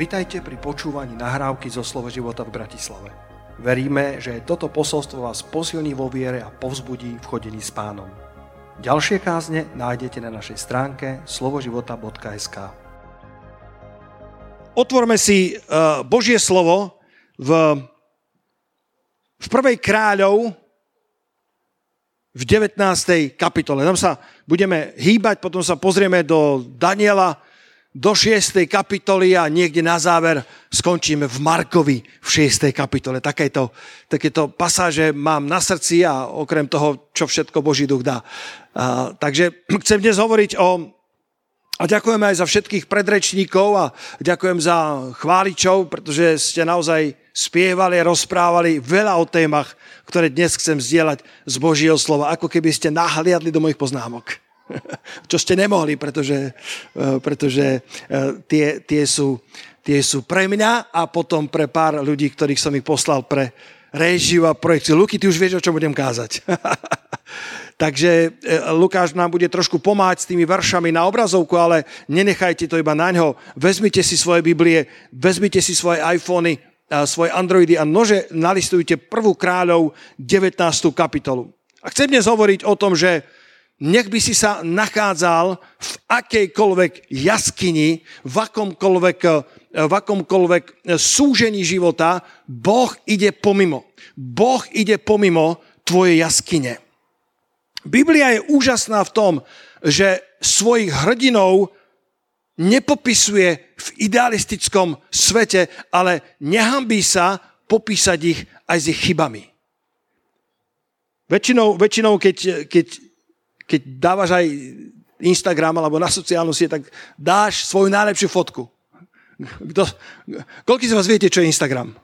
Vitajte pri počúvaní nahrávky zo Slovo života v Bratislave. Veríme, že toto posolstvo vás posilní vo viere a povzbudí v chodení s pánom. Ďalšie kázne nájdete na našej stránke slovoživota.sk Otvorme si uh, Božie slovo v, v prvej kráľov v 19. kapitole. Tam sa budeme hýbať, potom sa pozrieme do Daniela, do 6. kapitoly a niekde na záver skončíme v Markovi v 6. kapitole. Takéto, takéto pasáže mám na srdci a okrem toho, čo všetko Boží duch dá. A, takže chcem dnes hovoriť o... A ďakujem aj za všetkých predrečníkov a ďakujem za chváličov, pretože ste naozaj spievali a rozprávali veľa o témach, ktoré dnes chcem zdieľať z Božieho slova, ako keby ste nahliadli do mojich poznámok. čo ste nemohli, pretože, eh, pretože eh, tie, tie, sú, tie sú pre mňa a potom pre pár ľudí, ktorých som ich poslal pre režiu a projekciu. Luky, ty už vieš, o čom budem kázať. Takže eh, Lukáš nám bude trošku pomáť s tými veršami na obrazovku, ale nenechajte to iba na ňo. Vezmite si svoje Biblie, vezmite si svoje iPhony, svoje Androidy a nože nalistujte prvú kráľov 19. kapitolu. A chcem dnes hovoriť o tom, že nech by si sa nachádzal v akejkoľvek jaskyni, v akomkoľvek, v akomkoľvek súžení života, Boh ide pomimo. Boh ide pomimo tvoje jaskyne. Biblia je úžasná v tom, že svojich hrdinov nepopisuje v idealistickom svete, ale nehambí sa popísať ich aj s ich chybami. Väčšinou, väčšinou keď, keď keď dávaš aj Instagram alebo na sociálnu sieť, tak dáš svoju najlepšiu fotku. Kto, koľko z vás viete, čo je Instagram?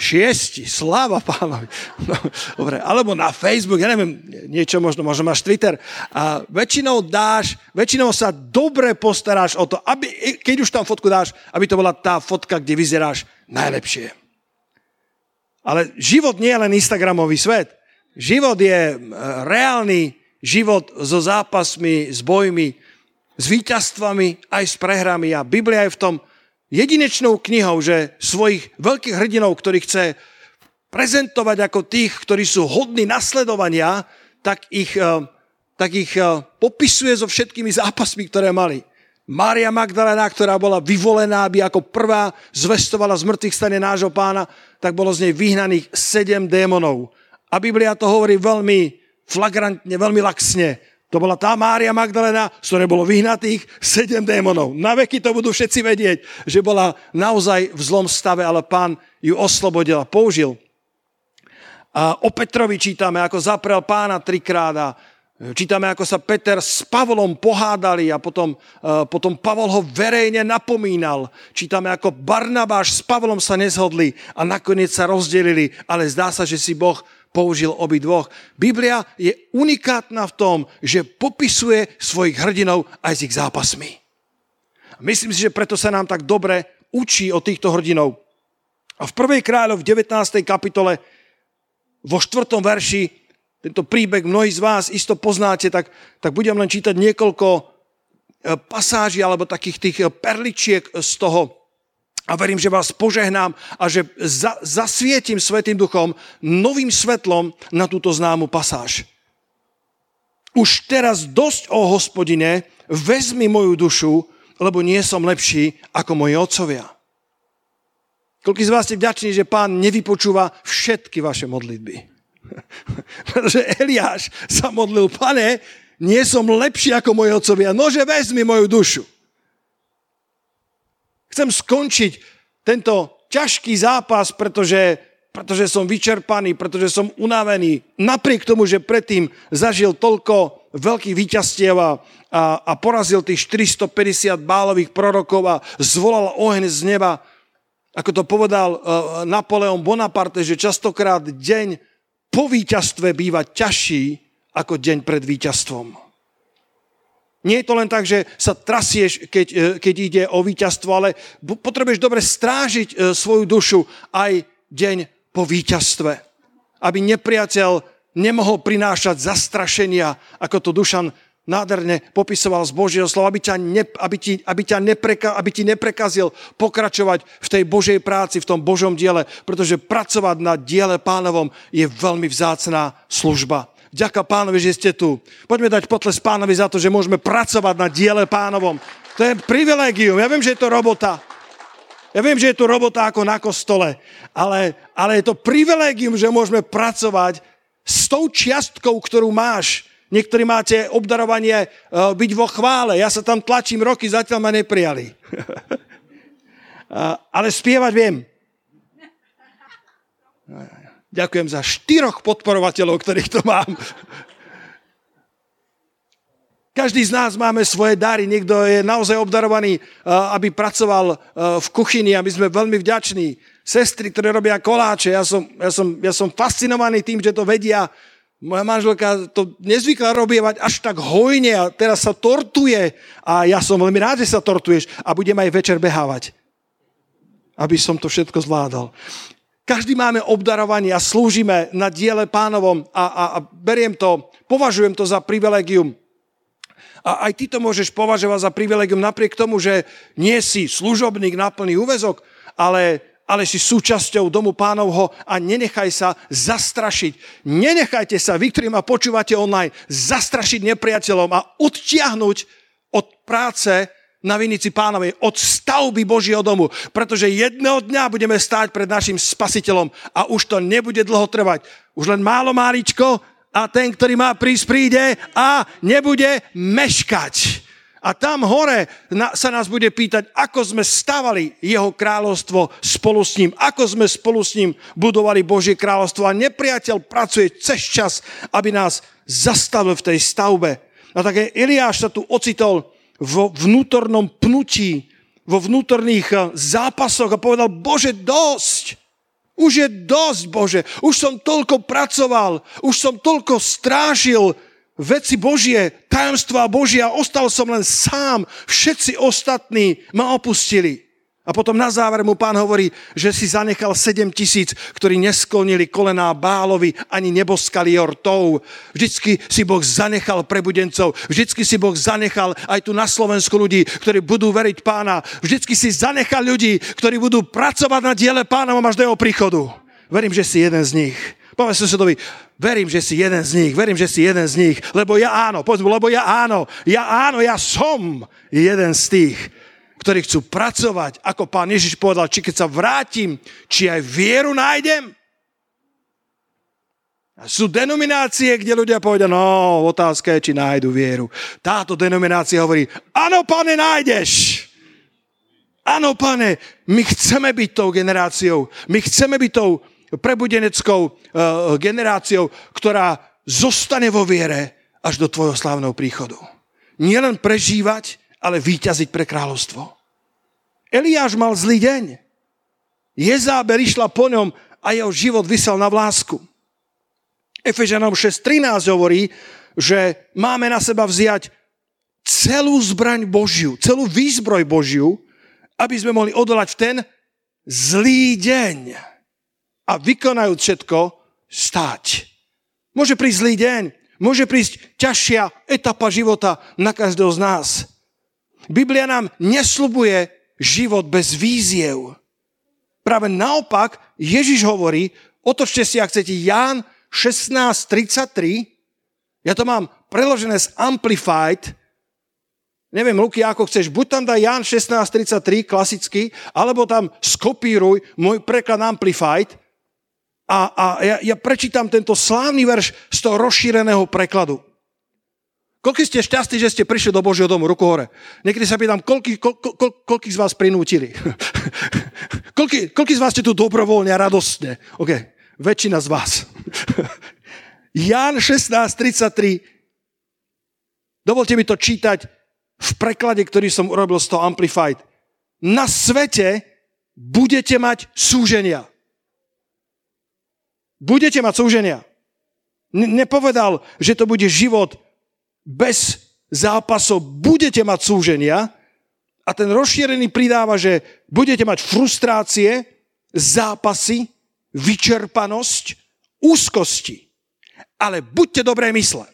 Šiesti, sláva pánovi. No, dobre, alebo na Facebook, ja neviem, niečo možno, možno máš Twitter. A väčšinou dáš, väčšinou sa dobre postaráš o to, aby, keď už tam fotku dáš, aby to bola tá fotka, kde vyzeráš najlepšie. Ale život nie je len Instagramový svet. Život je e, reálny život so zápasmi, s bojmi, s víťazstvami, aj s prehrami. A Biblia je v tom jedinečnou knihou, že svojich veľkých hrdinov, ktorých chce prezentovať ako tých, ktorí sú hodní nasledovania, tak ich, eh, tak ich eh, popisuje so všetkými zápasmi, ktoré mali. Mária Magdalena, ktorá bola vyvolená, aby ako prvá zvestovala z mŕtvych stane nášho pána, tak bolo z nej vyhnaných sedem démonov. A Biblia to hovorí veľmi flagrantne, veľmi laxne. To bola tá Mária Magdalena, z ktorej bolo vyhnatých sedem démonov. Na veky to budú všetci vedieť, že bola naozaj v zlom stave, ale pán ju oslobodil a použil. A o Petrovi čítame, ako zaprel pána trikrát a čítame, ako sa Peter s Pavlom pohádali a potom, potom Pavol ho verejne napomínal. Čítame, ako Barnabáš s Pavlom sa nezhodli a nakoniec sa rozdelili, ale zdá sa, že si Boh použil obi dvoch. Biblia je unikátna v tom, že popisuje svojich hrdinov aj s ich zápasmi. Myslím si, že preto sa nám tak dobre učí o týchto hrdinov. A v prvej kráľov v 19. kapitole vo 4. verši, tento príbeh mnohí z vás isto poznáte, tak, tak budem len čítať niekoľko e, pasáží alebo takých tých perličiek z toho a verím, že vás požehnám a že za, zasvietim Svetým duchom novým svetlom na túto známu pasáž. Už teraz dosť o hospodine, vezmi moju dušu, lebo nie som lepší ako moji otcovia. Koľko z vás ste vďační, že pán nevypočúva všetky vaše modlitby. Pretože Eliáš sa modlil, pane, nie som lepší ako moji otcovia, nože vezmi moju dušu. Chcem skončiť tento ťažký zápas, pretože, pretože som vyčerpaný, pretože som unavený. Napriek tomu, že predtým zažil toľko veľkých víťazstiev a, a, a porazil tých 450 bálových prorokov a zvolal oheň z neba, ako to povedal uh, Napoleon Bonaparte, že častokrát deň po víťazstve býva ťažší ako deň pred víťazstvom. Nie je to len tak, že sa trasieš, keď, e, keď ide o víťazstvo, ale potrebuješ dobre strážiť e, svoju dušu aj deň po víťazstve. Aby nepriateľ nemohol prinášať zastrašenia, ako to Dušan nádherne popisoval z Božieho slova, aby, ťa ne, aby, ti, aby, ťa nepreka, aby ti neprekazil pokračovať v tej Božej práci, v tom Božom diele, pretože pracovať na diele pánovom je veľmi vzácná služba. Ďaká pánovi, že ste tu. Poďme dať potles pánovi za to, že môžeme pracovať na diele pánovom. To je privilegium. Ja viem, že je to robota. Ja viem, že je to robota ako na kostole, ale, ale je to privilegium, že môžeme pracovať s tou čiastkou, ktorú máš Niektorí máte obdarovanie eh, byť vo chvále. Ja sa tam tlačím roky, zatiaľ ma neprijali. Ale spievať viem. Ďakujem za štyroch podporovateľov, ktorých to mám. Každý z nás máme svoje dary. Niekto je naozaj obdarovaný, eh, aby pracoval eh, v kuchyni a my sme veľmi vďační. Sestry, ktoré robia koláče, ja som, ja som, ja som fascinovaný tým, že to vedia moja manželka to nezvykla robievať až tak hojne a teraz sa tortuje a ja som veľmi rád, že sa tortuješ a budem aj večer behávať, aby som to všetko zvládal. Každý máme obdarovanie a slúžime na diele pánovom a, a, a beriem to, považujem to za privilegium. A aj ty to môžeš považovať za privilegium napriek tomu, že nie si služobník na plný úvezok, ale ale si súčasťou domu pánovho a nenechaj sa zastrašiť. Nenechajte sa, vy, ktorí ma počúvate online, zastrašiť nepriateľom a odtiahnuť od práce na Vinici pánovej, od stavby Božieho domu, pretože jedného dňa budeme stáť pred našim spasiteľom a už to nebude dlho trvať. Už len málo máličko a ten, ktorý má prísť, príde a nebude meškať. A tam hore sa nás bude pýtať, ako sme stavali jeho kráľovstvo spolu s ním, ako sme spolu s ním budovali Božie kráľovstvo. A nepriateľ pracuje cez čas, aby nás zastavil v tej stavbe. A také Eliáš sa tu ocitol vo vnútornom pnutí, vo vnútorných eh, zápasoch a povedal, Bože, dosť. Už je dosť, Bože. Už som toľko pracoval, už som toľko strážil, veci Božie, tajomstvá Božia, ostal som len sám, všetci ostatní ma opustili. A potom na záver mu pán hovorí, že si zanechal 7 tisíc, ktorí nesklonili kolená Bálovi, ani neboskali jortov. Vždycky si Boh zanechal prebudencov, vždycky si Boh zanechal aj tu na Slovensku ľudí, ktorí budú veriť pána. Vždycky si zanechal ľudí, ktorí budú pracovať na diele pánovom až do jeho príchodu. Verím, že si jeden z nich. Povedz susedovi, verím, že si jeden z nich, verím, že si jeden z nich, lebo ja áno, povedz mu, lebo ja áno, ja áno, ja som jeden z tých, ktorí chcú pracovať, ako pán Ježiš povedal, či keď sa vrátim, či aj vieru nájdem. A sú denominácie, kde ľudia povedia, no, otázka je, či nájdu vieru. Táto denominácia hovorí, áno, pane, nájdeš. Áno, pane, my chceme byť tou generáciou, my chceme byť tou prebudeneckou uh, generáciou, ktorá zostane vo viere až do tvojho slávneho príchodu. Nielen prežívať, ale výťaziť pre kráľovstvo. Eliáš mal zlý deň. Jezábel išla po ňom a jeho život vysel na vlásku. Efežanom 6.13 hovorí, že máme na seba vziať celú zbraň Božiu, celú výzbroj Božiu, aby sme mohli odolať v ten zlý deň a vykonajú všetko, stáť. Môže prísť zlý deň, môže prísť ťažšia etapa života na každého z nás. Biblia nám neslubuje život bez víziev. Práve naopak, Ježiš hovorí, otočte si, ak chcete, Ján 16.33, ja to mám preložené z Amplified, neviem, Luky, ako chceš, buď tam daj Ján 16.33, klasicky, alebo tam skopíruj môj preklad Amplified, a, a ja, ja prečítam tento slávny verš z toho rozšíreného prekladu. Koľko ste šťastní, že ste prišli do Božieho domu? Ruku hore. Niekedy sa pýtam, koľký, kol, kol, koľký z vás prinútili? koľký, koľký z vás ste tu dobrovoľne a radostne? OK, väčšina z vás. Ján 16.33. Dovolte mi to čítať v preklade, ktorý som urobil z toho Amplified. Na svete budete mať súženia. Budete mať súženia. Nepovedal, že to bude život bez zápasov. Budete mať súženia a ten rozšírený pridáva, že budete mať frustrácie, zápasy, vyčerpanosť, úzkosti. Ale buďte dobré mysle.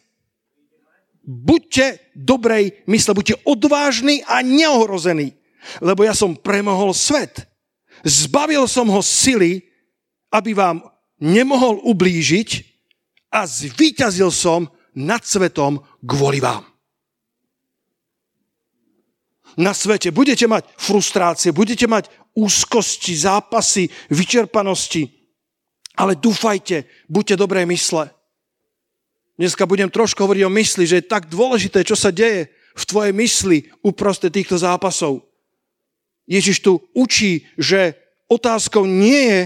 buďte dobrej mysle, buďte odvážni a neohrození, lebo ja som premohol svet. Zbavil som ho sily, aby vám nemohol ublížiť a zvíťazil som nad svetom kvôli vám. Na svete budete mať frustrácie, budete mať úzkosti, zápasy, vyčerpanosti, ale dúfajte, buďte dobré mysle. Dneska budem trošku hovoriť o mysli, že je tak dôležité, čo sa deje v tvojej mysli uprostred týchto zápasov. Ježiš tu učí, že otázkou nie je,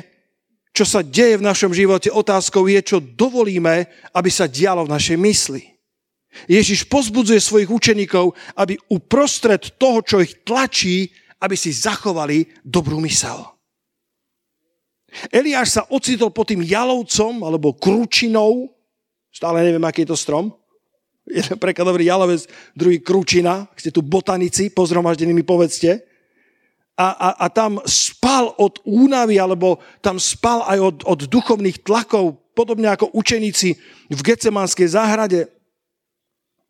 čo sa deje v našom živote, otázkou je, čo dovolíme, aby sa dialo v našej mysli. Ježiš pozbudzuje svojich učeníkov, aby uprostred toho, čo ich tlačí, aby si zachovali dobrú mysel. Eliáš sa ocitol pod tým jalovcom alebo kručinou, stále neviem, aký je to strom, jeden preklad hovorí jalovec, druhý kručina, ak ste tu botanici, pozromaždení mi povedzte, a, a, a tam spal od únavy, alebo tam spal aj od, od duchovných tlakov, podobne ako učeníci v Gecemanskej záhrade.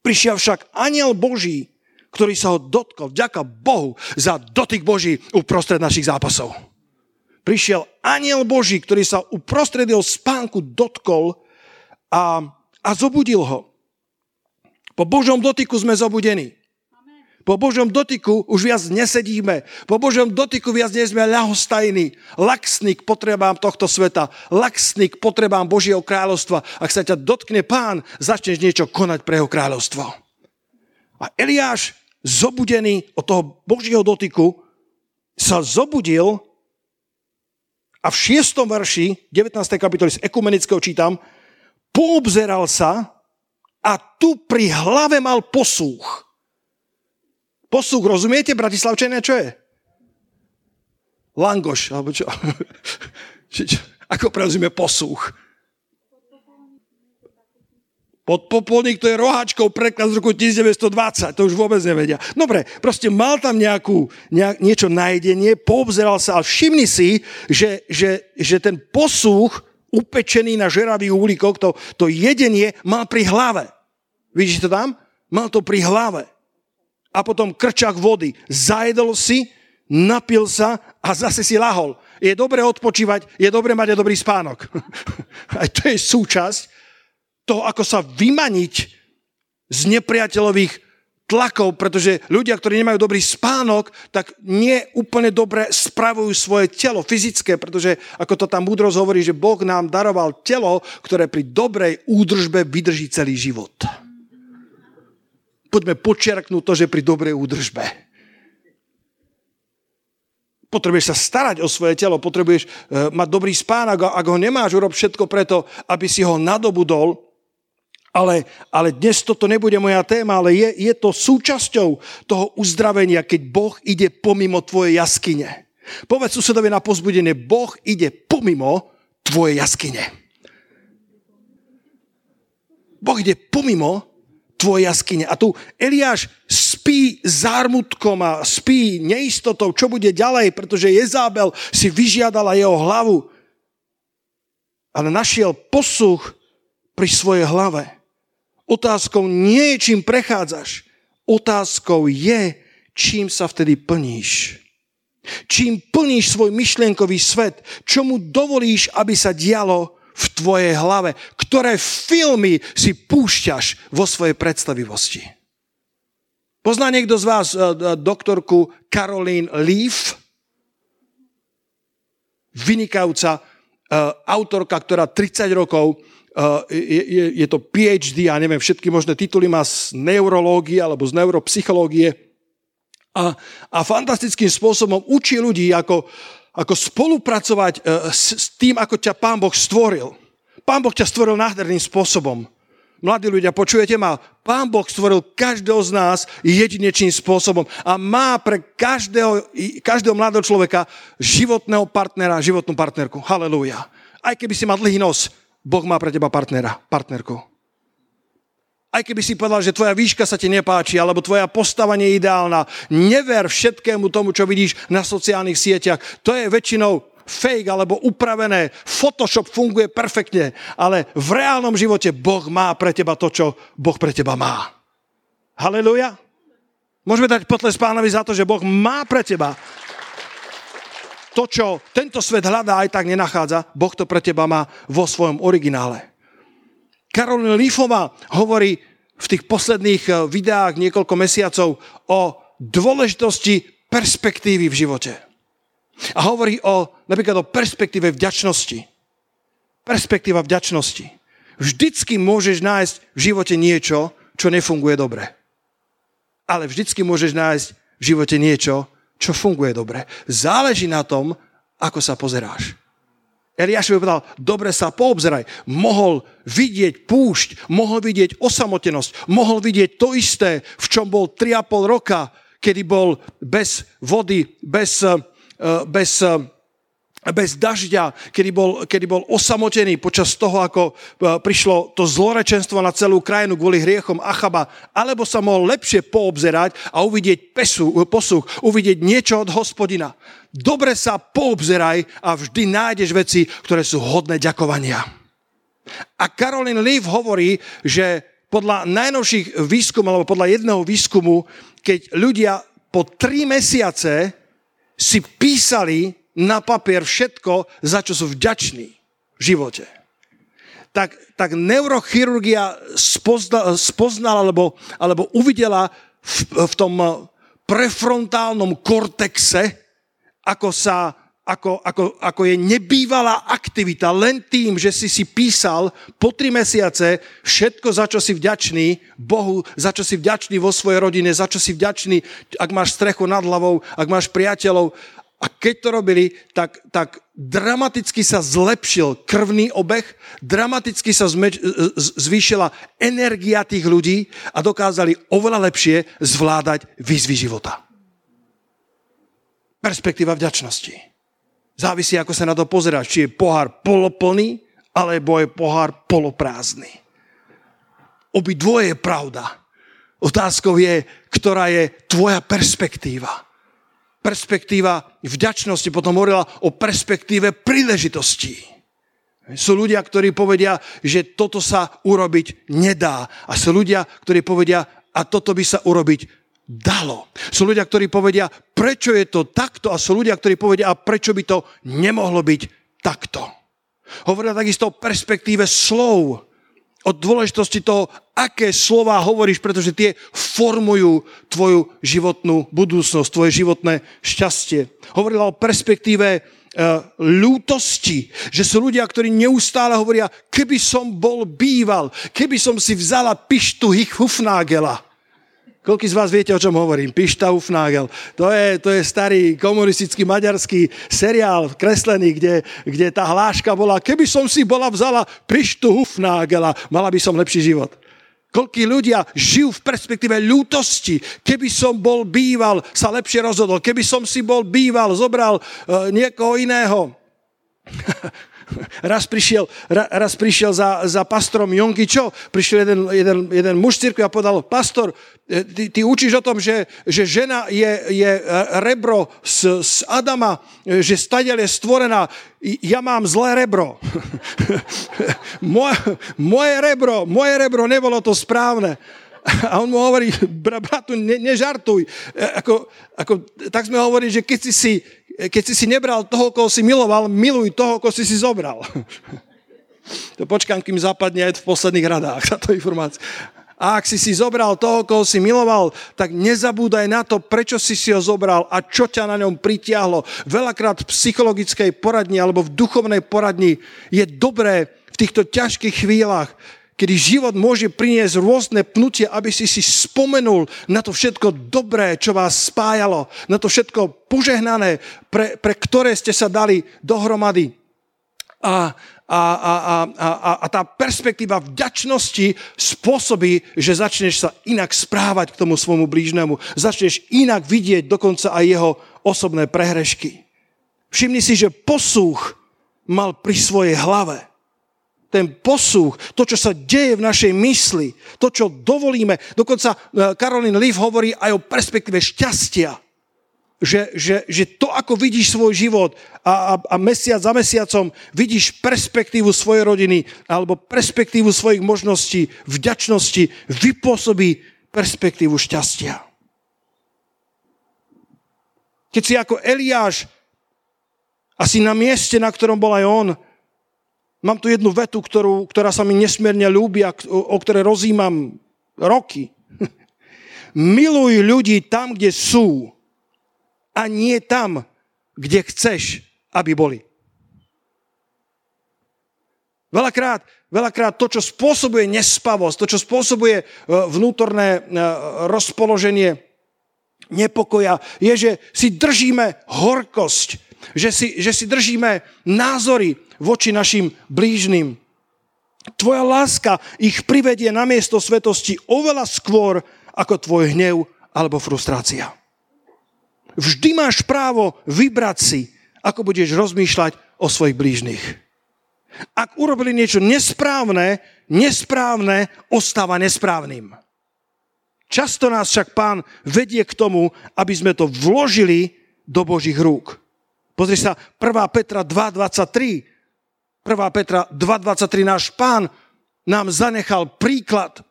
Prišiel však aniel Boží, ktorý sa ho dotkol. Ďaká Bohu za dotyk Boží uprostred našich zápasov. Prišiel aniel Boží, ktorý sa uprostred jeho spánku dotkol a, a zobudil ho. Po Božom dotyku sme zobudení. Po Božom dotyku už viac nesedíme. Po Božom dotyku viac nie sme ľahostajní. Laxný k potrebám tohto sveta. Laxný k potrebám Božieho kráľovstva. Ak sa ťa dotkne pán, začneš niečo konať pre jeho kráľovstvo. A Eliáš, zobudený od toho Božieho dotyku, sa zobudil a v 6. verši 19. kapitoly z ekumenického čítam, poobzeral sa a tu pri hlave mal posúch Posúk, rozumiete, Bratislavčania, čo je? Langoš, alebo čo? Ako prerozumie posúch? Podpopolník to je roháčkov preklad z roku 1920, to už vôbec nevedia. Dobre, proste mal tam nejakú, nejak, niečo na jedenie, poobzeral sa a všimni si, že, že, že ten posúch upečený na žeravých uhlíkoch, to, to jedenie mal pri hlave. Vidíš to tam? Mal to pri hlave a potom krčak vody. Zajedol si, napil sa a zase si lahol. Je dobre odpočívať, je dobre mať aj dobrý spánok. aj to je súčasť toho, ako sa vymaniť z nepriateľových tlakov, pretože ľudia, ktorí nemajú dobrý spánok, tak nie úplne dobre spravujú svoje telo fyzické, pretože ako to tam múdrosť hovorí, že Boh nám daroval telo, ktoré pri dobrej údržbe vydrží celý život poďme počiarknúť to, že pri dobrej údržbe. Potrebuješ sa starať o svoje telo, potrebuješ uh, mať dobrý spánok ak ho nemáš, urob všetko preto, aby si ho nadobudol. Ale, ale dnes toto nebude moja téma, ale je, je to súčasťou toho uzdravenia, keď Boh ide pomimo tvojej jaskyne. Povedz susedovi na pozbudenie, Boh ide pomimo tvoje jaskyne. Boh ide pomimo tvoje jaskyne. A tu Eliáš spí zármutkom a spí neistotou, čo bude ďalej, pretože Jezábel si vyžiadala jeho hlavu. Ale našiel posluch pri svojej hlave. Otázkou nie je, čím prechádzaš. Otázkou je, čím sa vtedy plníš. Čím plníš svoj myšlienkový svet, čo mu dovolíš, aby sa dialo v tvojej hlave, ktoré filmy si púšťaš vo svojej predstavivosti. Pozná niekto z vás uh, doktorku Caroline Leaf? Vynikajúca uh, autorka, ktorá 30 rokov je, je, je to PhD, ja neviem, všetky možné tituly má z neurológie alebo z neuropsychológie a, a fantastickým spôsobom učí ľudí, ako, ako spolupracovať e, s tým, ako ťa Pán Boh stvoril. Pán Boh ťa stvoril nádherným spôsobom. Mladí ľudia, počujete ma? Pán Boh stvoril každého z nás jedinečným spôsobom a má pre každého, každého mladého človeka životného partnera, životnú partnerku. Halelúja. Aj keby si mal dlhý nos, Boh má pre teba partnera, partnerku. Aj keby si povedal, že tvoja výška sa ti nepáči, alebo tvoja postava nie je ideálna, never všetkému tomu, čo vidíš na sociálnych sieťach. To je väčšinou fake alebo upravené. Photoshop funguje perfektne, ale v reálnom živote Boh má pre teba to, čo Boh pre teba má. Haleluja. Môžeme dať potles pánovi za to, že Boh má pre teba to, čo tento svet hľadá, aj tak nenachádza. Boh to pre teba má vo svojom originále. Karolina Lífová hovorí v tých posledných eh, videách niekoľko mesiacov o dôležitosti perspektívy v živote. A hovorí o, napríklad o perspektíve vďačnosti. Perspektíva vďačnosti. Vždycky môžeš nájsť v živote niečo, čo nefunguje dobre. Ale vždycky môžeš nájsť v živote niečo, čo funguje dobre. Záleží na tom, ako sa pozeráš. Eliáš by povedal, dobre sa poobzeraj. Mohol vidieť púšť, mohol vidieť osamotenosť, mohol vidieť to isté, v čom bol 3,5 roka, kedy bol bez vody, bez, eh, bez eh, bez dažďa, kedy bol, kedy bol osamotený počas toho, ako e, prišlo to zlorečenstvo na celú krajinu kvôli hriechom Achaba, alebo sa mohol lepšie poobzerať a uvidieť pesu, posuch, uvidieť niečo od hospodina. Dobre sa poobzeraj a vždy nájdeš veci, ktoré sú hodné ďakovania. A Caroline Leaf hovorí, že podľa najnovších výskumov, alebo podľa jedného výskumu, keď ľudia po tri mesiace si písali na papier všetko, za čo sú vďační v živote. Tak, tak neurochirurgia spozna, spoznala alebo, alebo uvidela v, v tom prefrontálnom kortexe, ako sa ako, ako, ako je nebývalá aktivita len tým, že si si písal po tri mesiace všetko, za čo si vďačný Bohu, za čo si vďačný vo svojej rodine, za čo si vďačný, ak máš strechu nad hlavou, ak máš priateľov a keď to robili, tak, tak dramaticky sa zlepšil krvný obeh, dramaticky sa zmeč, zvýšila energia tých ľudí a dokázali oveľa lepšie zvládať výzvy života. Perspektíva vďačnosti. Závisí, ako sa na to pozeráš. Či je pohár poloplný, alebo je pohár poloprázdny. Obidvoje je pravda. Otázkou je, ktorá je tvoja perspektíva perspektíva vďačnosti, potom hovorila o perspektíve príležitostí. Sú ľudia, ktorí povedia, že toto sa urobiť nedá. A sú ľudia, ktorí povedia, a toto by sa urobiť dalo. Sú ľudia, ktorí povedia, prečo je to takto a sú ľudia, ktorí povedia, a prečo by to nemohlo byť takto. Hovoria takisto o perspektíve slov o dôležitosti toho, aké slova hovoríš, pretože tie formujú tvoju životnú budúcnosť, tvoje životné šťastie. Hovorila o perspektíve uh, ľútosti, že sú ľudia, ktorí neustále hovoria, keby som bol býval, keby som si vzala pištu Hufnagela. Koľko z vás viete, o čom hovorím? Pišta Ufnagel. To je, to je starý komunistický maďarský seriál kreslený, kde, kde tá hláška bola, keby som si bola vzala Pištu Ufnagela, mala by som lepší život. Koľkí ľudia žijú v perspektíve ľútosti. Keby som bol býval, sa lepšie rozhodol. Keby som si bol býval, zobral uh, niekoho iného. raz prišiel, raz prišiel za, za pastorom Jonky, čo? Prišiel jeden, jeden, jeden muž cirkvi a povedal, pastor, e, ty, ty učíš o tom, že, že žena je, je rebro z, z Adama, e, že stadiaľ je stvorená. Ja mám zlé rebro. moje, moje rebro, moje rebro nebolo to správne. A on mu hovorí, bratu, ne, nežartuj. E, ako, ako, tak sme hovorili, že keď si keď si si nebral toho, koho si miloval, miluj toho, koho si si zobral. To počkám, kým zapadne aj v posledných radách táto informácia. A ak si si zobral toho, koho si miloval, tak nezabúdaj na to, prečo si si ho zobral a čo ťa na ňom pritiahlo. Veľakrát v psychologickej poradni alebo v duchovnej poradni je dobré v týchto ťažkých chvíľach kedy život môže priniesť rôzne pnutie, aby si si spomenul na to všetko dobré, čo vás spájalo, na to všetko požehnané, pre, pre ktoré ste sa dali dohromady. A, a, a, a, a, a tá perspektíva vďačnosti spôsobí, že začneš sa inak správať k tomu svojmu blížnemu. Začneš inak vidieť dokonca aj jeho osobné prehrešky. Všimni si, že posúch mal pri svojej hlave ten posúch, to, čo sa deje v našej mysli, to, čo dovolíme. Dokonca Karolín e, Leaf hovorí aj o perspektíve šťastia. Že, že, že to, ako vidíš svoj život a, a, a mesiac za mesiacom vidíš perspektívu svojej rodiny alebo perspektívu svojich možností, vďačnosti, vypôsobí perspektívu šťastia. Keď si ako Eliáš asi na mieste, na ktorom bol aj on, mám tu jednu vetu, ktorú, ktorá sa mi nesmierne ľúbi a o, o ktorej rozímam roky. Miluj ľudí tam, kde sú a nie tam, kde chceš, aby boli. Veľakrát, veľakrát to, čo spôsobuje nespavosť, to, čo spôsobuje e, vnútorné e, rozpoloženie nepokoja, je, že si držíme horkosť, že si, že si držíme názory voči našim blížnym. Tvoja láska ich privedie na miesto svetosti oveľa skôr ako tvoj hnev alebo frustrácia. Vždy máš právo vybrať si, ako budeš rozmýšľať o svojich blížnych. Ak urobili niečo nesprávne, nesprávne ostáva nesprávnym. Často nás však pán vedie k tomu, aby sme to vložili do Božích rúk. Pozri sa, 1. Petra 2.23. 1. Petra 2.23. Náš pán nám zanechal príklad,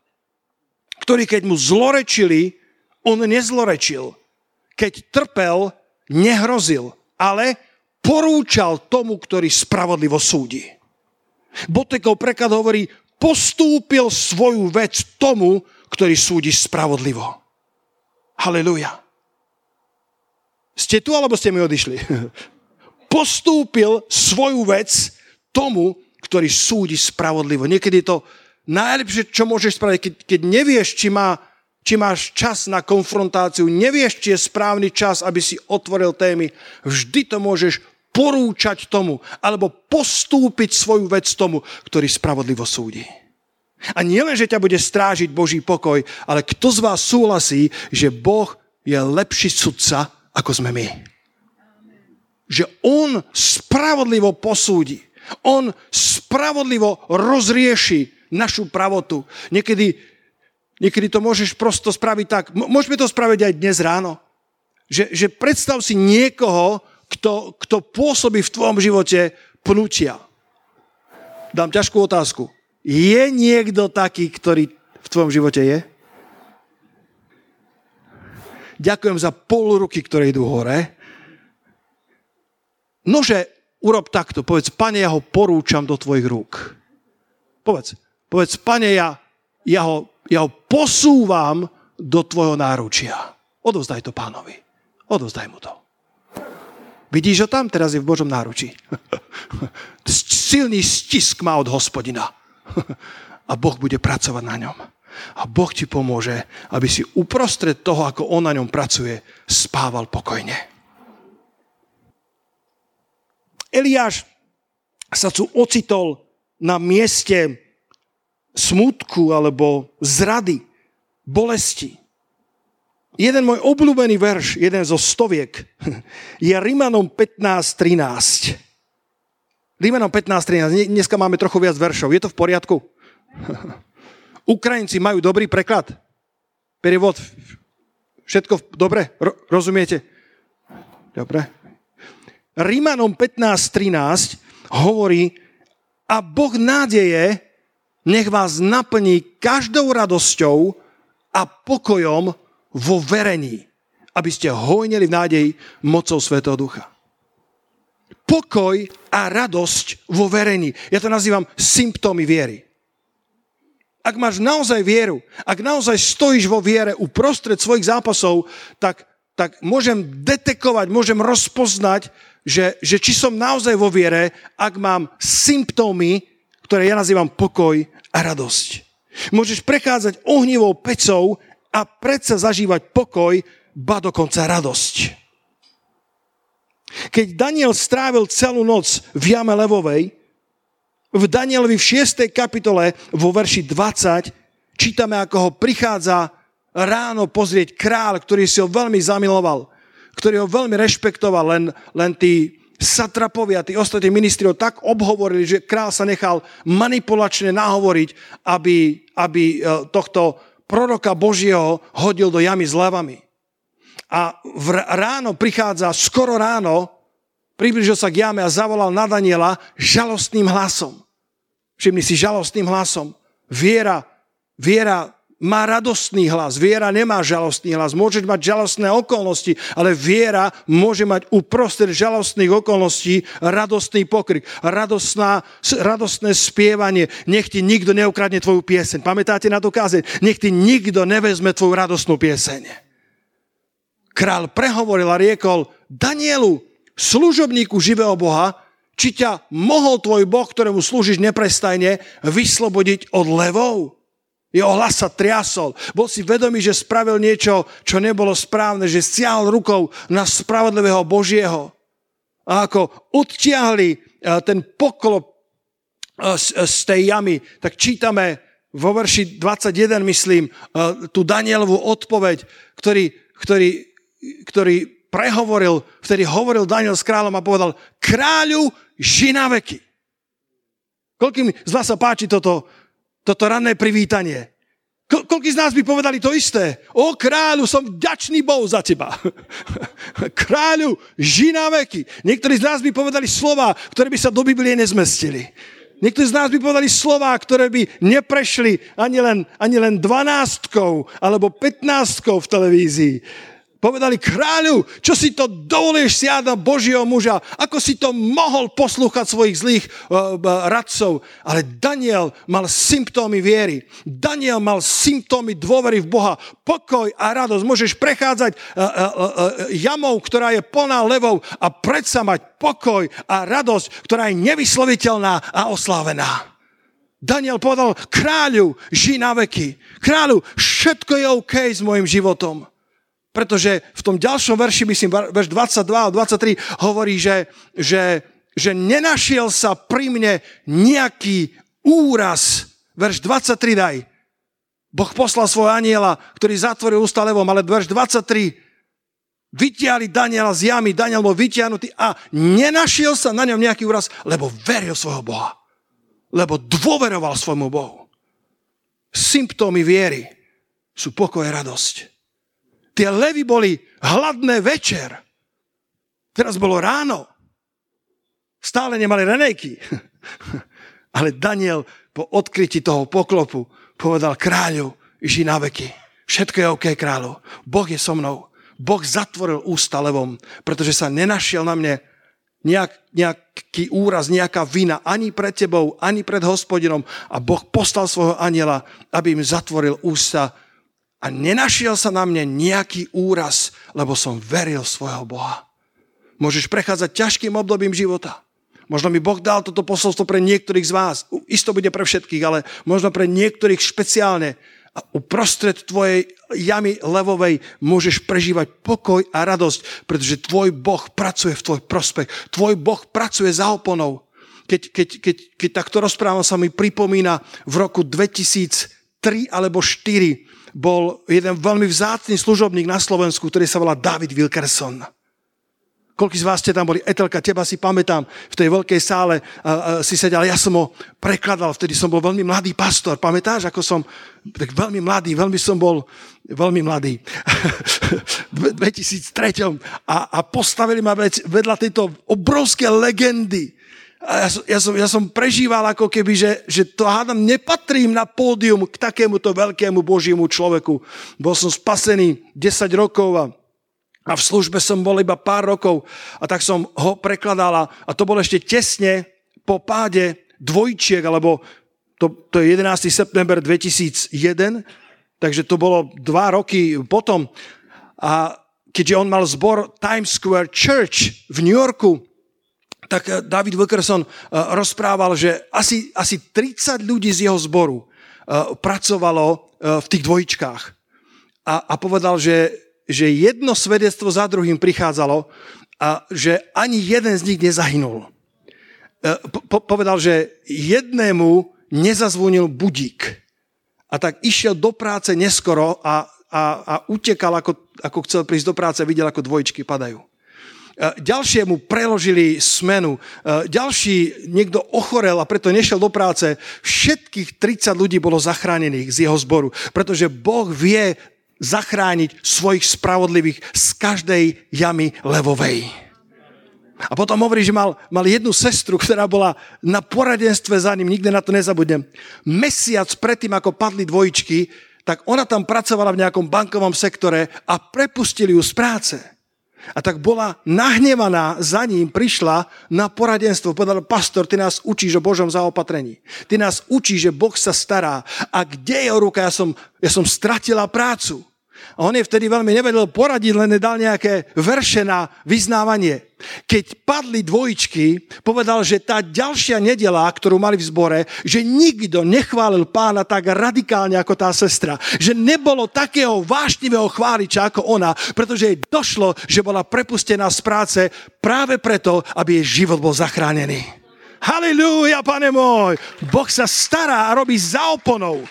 ktorý keď mu zlorečili, on nezlorečil. Keď trpel, nehrozil, ale porúčal tomu, ktorý spravodlivo súdi. Botekov preklad hovorí, postúpil svoju vec tomu, ktorý súdi spravodlivo. Halleluja. Ste tu, alebo ste mi odišli? Postúpil svoju vec tomu, ktorý súdi spravodlivo. Niekedy je to najlepšie, čo môžeš spraviť, keď, keď nevieš, či, má, či máš čas na konfrontáciu, nevieš, či je správny čas, aby si otvoril témy. Vždy to môžeš porúčať tomu, alebo postúpiť svoju vec tomu, ktorý spravodlivo súdi. A nielen, že ťa bude strážiť Boží pokoj, ale kto z vás súhlasí, že Boh je lepší sudca, ako sme my. Že On spravodlivo posúdi. On spravodlivo rozrieši našu pravotu. Niekedy, niekedy to môžeš prosto spraviť tak. Môžeme to spraviť aj dnes ráno. Že, že predstav si niekoho, kto, kto pôsobí v tvojom živote pnutia. Dám ťažkú otázku. Je niekto taký, ktorý v tvojom živote je? Ďakujem za pol ruky, ktoré idú hore. Nože, urob takto. Povedz, pane, ja ho porúčam do tvojich rúk. Povedz, povedz, pane, ja, ja, ho, ja ho posúvam do tvojho náručia. Odovzdaj to pánovi. Odovzdaj mu to. Vidíš ho tam? Teraz je v Božom náručí. Silný stisk má od hospodina. A Boh bude pracovať na ňom. A Boh ti pomôže, aby si uprostred toho, ako on na ňom pracuje, spával pokojne. Eliáš sa tu ocitol na mieste smutku alebo zrady, bolesti. Jeden môj obľúbený verš, jeden zo stoviek, je Rimanom 15.13. Rimanom 15.13. Dneska máme trochu viac veršov. Je to v poriadku? Ukrajinci majú dobrý preklad. Perievod. Všetko dobre? Ro- rozumiete? Dobre. Rímanom 15.13 hovorí a Boh nádeje nech vás naplní každou radosťou a pokojom vo verení, aby ste hojnili v nádeji mocou Svetého Ducha. Pokoj a radosť vo verení. Ja to nazývam symptómy viery. Ak máš naozaj vieru, ak naozaj stojíš vo viere uprostred svojich zápasov, tak, tak môžem detekovať, môžem rozpoznať, že, že či som naozaj vo viere, ak mám symptómy, ktoré ja nazývam pokoj a radosť. Môžeš prechádzať ohnivou pecou a predsa zažívať pokoj, ba dokonca radosť. Keď Daniel strávil celú noc v jame levovej, v Danielovi v 6. kapitole vo verši 20 čítame, ako ho prichádza ráno pozrieť král, ktorý si ho veľmi zamiloval, ktorý ho veľmi rešpektoval, len, len tí satrapovia, tí ostatní ministri ho tak obhovorili, že král sa nechal manipulačne nahovoriť, aby, aby e, tohto proroka Božieho hodil do jamy s levami. A v ráno prichádza, skoro ráno, približil sa k jame a zavolal na Daniela žalostným hlasom. Všimni si, žalostným hlasom. Viera, viera má radostný hlas, viera nemá žalostný hlas. Môže mať žalostné okolnosti, ale viera môže mať uprostred žalostných okolností radostný pokrik, radostná, radostné spievanie. Nech ti nikto neukradne tvoju pieseň. Pamätáte na to kázeň? Nech ti nikto nevezme tvoju radostnú pieseň. Král prehovoril a riekol, Danielu, služobníku živého Boha, či ťa mohol tvoj Boh, ktorému slúžiš neprestajne, vyslobodiť od levov? Jeho hlas sa triasol. Bol si vedomý, že spravil niečo, čo nebolo správne, že stiahol rukou na spravodlivého Božieho. A ako odtiahli eh, ten poklop eh, z tej jamy, tak čítame vo verši 21, myslím, tú Danielovú odpoveď, ktorý, ktorý, ktorý prehovoril, vtedy hovoril Daniel s kráľom a povedal, kráľu žina veky. Koľkým z vás sa páči toto, toto ranné privítanie. Ko- koľký z nás by povedali to isté? O kráľu, som vďačný Bohu za teba. kráľu, žina veky. Niektorí z nás by povedali slova, ktoré by sa do Biblie nezmestili. Niektorí z nás by povedali slova, ktoré by neprešli ani len, ani len dvanáctkou alebo petnáctkou v televízii. Povedali kráľu, čo si to dovolíš siať na Božieho muža, ako si to mohol poslúchať svojich zlých uh, radcov. Ale Daniel mal symptómy viery. Daniel mal symptómy dôvery v Boha. Pokoj a radosť. Môžeš prechádzať uh, uh, uh, jamou, ktorá je plná levou a predsa mať pokoj a radosť, ktorá je nevysloviteľná a oslávená. Daniel povedal, kráľu, žij na veky. Kráľu, všetko je OK s môjim životom. Pretože v tom ďalšom verši, myslím, verš 22 a 23 hovorí, že, že, že nenašiel sa pri mne nejaký úraz. Verš 23 daj. Boh poslal svoj aniela, ktorý zatvoril ústa levom, ale verš 23 vytiahli Daniela z jamy, Daniel bol vytiahnutý a nenašiel sa na ňom nejaký úraz, lebo veril svojho Boha. Lebo dôveroval svojmu Bohu. Symptómy viery sú pokoj a radosť. Tie levy boli hladné večer. Teraz bolo ráno. Stále nemali renejky. Ale Daniel po odkryti toho poklopu povedal kráľu, ži na veky. Všetko je OK, kráľu. Boh je so mnou. Boh zatvoril ústa levom, pretože sa nenašiel na mne nejak, nejaký úraz, nejaká vina ani pred tebou, ani pred hospodinom. A Boh postal svojho aniela, aby im zatvoril ústa a nenašiel sa na mne nejaký úraz, lebo som veril svojho Boha. Môžeš prechádzať ťažkým obdobím života. Možno mi Boh dal toto posolstvo pre niektorých z vás. Isto bude pre všetkých, ale možno pre niektorých špeciálne. A uprostred tvojej jamy levovej môžeš prežívať pokoj a radosť, pretože tvoj Boh pracuje v tvoj prospech. Tvoj Boh pracuje za oponou. Keď, keď, keď, keď takto rozprávam, sa mi pripomína v roku 2003 alebo 2004 bol jeden veľmi vzácný služobník na Slovensku, ktorý sa volá David Wilkerson. Koľko z vás ste tam boli? Etelka, teba si pamätám, v tej veľkej sále uh, uh, si sedel, ja som ho prekladal, vtedy som bol veľmi mladý pastor. Pamätáš, ako som, tak veľmi mladý, veľmi som bol, veľmi mladý. v 2003. A, a postavili ma vedľa tejto obrovské legendy a ja som, ja, som, ja som prežíval ako keby, že, že to hádam, nepatrím na pódium k takémuto veľkému Božiemu človeku. Bol som spasený 10 rokov a, a v službe som bol iba pár rokov a tak som ho prekladala a to bolo ešte tesne po páde dvojčiek, alebo to, to je 11. september 2001, takže to bolo dva roky potom. A keďže on mal zbor Times Square Church v New Yorku, tak eh, David Wilkerson eh, rozprával, že asi, asi 30 ľudí z jeho zboru eh, pracovalo v tých dvojičkách. A, a povedal, že, že jedno svedectvo za druhým prichádzalo a že ani jeden z nich nezahynul. Po, povedal, že jednému nezazvonil budík. A tak išiel do práce neskoro a, a, a utekal, ako, ako chcel prísť do práce, videl, ako dvojčky padajú. E, ďalšiemu preložili smenu, e, ďalší niekto ochorel a preto nešiel do práce. Všetkých 30 ľudí bolo zachránených z jeho zboru, pretože Boh vie zachrániť svojich spravodlivých z každej jamy levovej. A potom hovorí, že mal, mal jednu sestru, ktorá bola na poradenstve za ním, nikdy na to nezabudnem. Mesiac predtým, ako padli dvojičky, tak ona tam pracovala v nejakom bankovom sektore a prepustili ju z práce. A tak bola nahnevaná za ním, prišla na poradenstvo. Povedala, pastor, ty nás učíš o Božom zaopatrení. Ty nás učíš, že Boh sa stará. A kde je ruka? Ja som, ja som stratila prácu. A on je vtedy veľmi nevedel poradiť, len dal nejaké verše na vyznávanie. Keď padli dvojičky, povedal, že tá ďalšia nedela, ktorú mali v zbore, že nikto nechválil pána tak radikálne ako tá sestra. Že nebolo takého vášnivého chváliča ako ona, pretože jej došlo, že bola prepustená z práce práve preto, aby jej život bol zachránený. Halilúja, pane môj! Boh sa stará a robí za oponou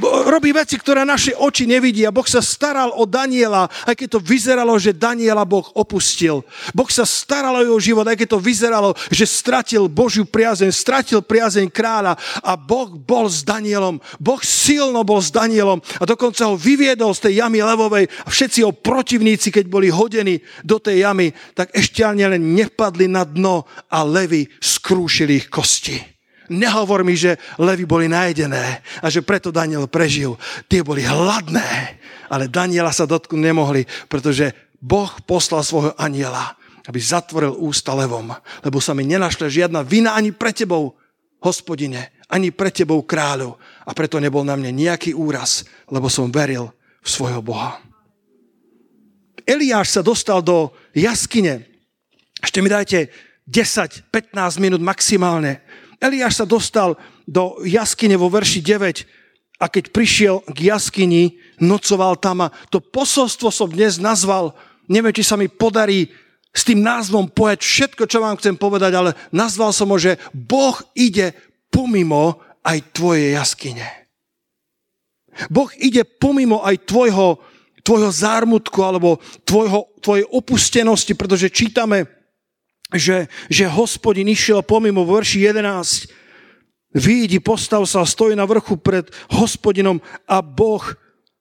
robí veci, ktoré naše oči nevidia. Boh sa staral o Daniela, aj keď to vyzeralo, že Daniela Boh opustil. Boh sa staral o jeho život, aj keď to vyzeralo, že stratil Božiu priazeň, stratil priazeň kráľa a Boh bol s Danielom. Boh silno bol s Danielom a dokonca ho vyviedol z tej jamy levovej a všetci jeho protivníci, keď boli hodení do tej jamy, tak ešte len nepadli na dno a levy skrúšili ich kosti. Nehovor mi, že levy boli najedené a že preto Daniel prežil. Tie boli hladné, ale Daniela sa dotknúť nemohli, pretože Boh poslal svojho aniela, aby zatvoril ústa levom, lebo sa mi nenašla žiadna vina ani pre tebou, hospodine, ani pre tebou kráľu. A preto nebol na mne nejaký úraz, lebo som veril v svojho Boha. Eliáš sa dostal do jaskyne. Ešte mi dajte 10-15 minút maximálne. Eliáš sa dostal do jaskyne vo verši 9 a keď prišiel k jaskyni, nocoval tam a to posolstvo som dnes nazval, neviem, či sa mi podarí s tým názvom povedať všetko, čo vám chcem povedať, ale nazval som ho, že Boh ide pomimo aj tvoje jaskyne. Boh ide pomimo aj tvojho, tvojho zármutku alebo tvojho, tvojej opustenosti, pretože čítame, že, že hospodin išiel pomimo v verši 11. Výjdi, postav sa, stojí na vrchu pred hospodinom a Boh,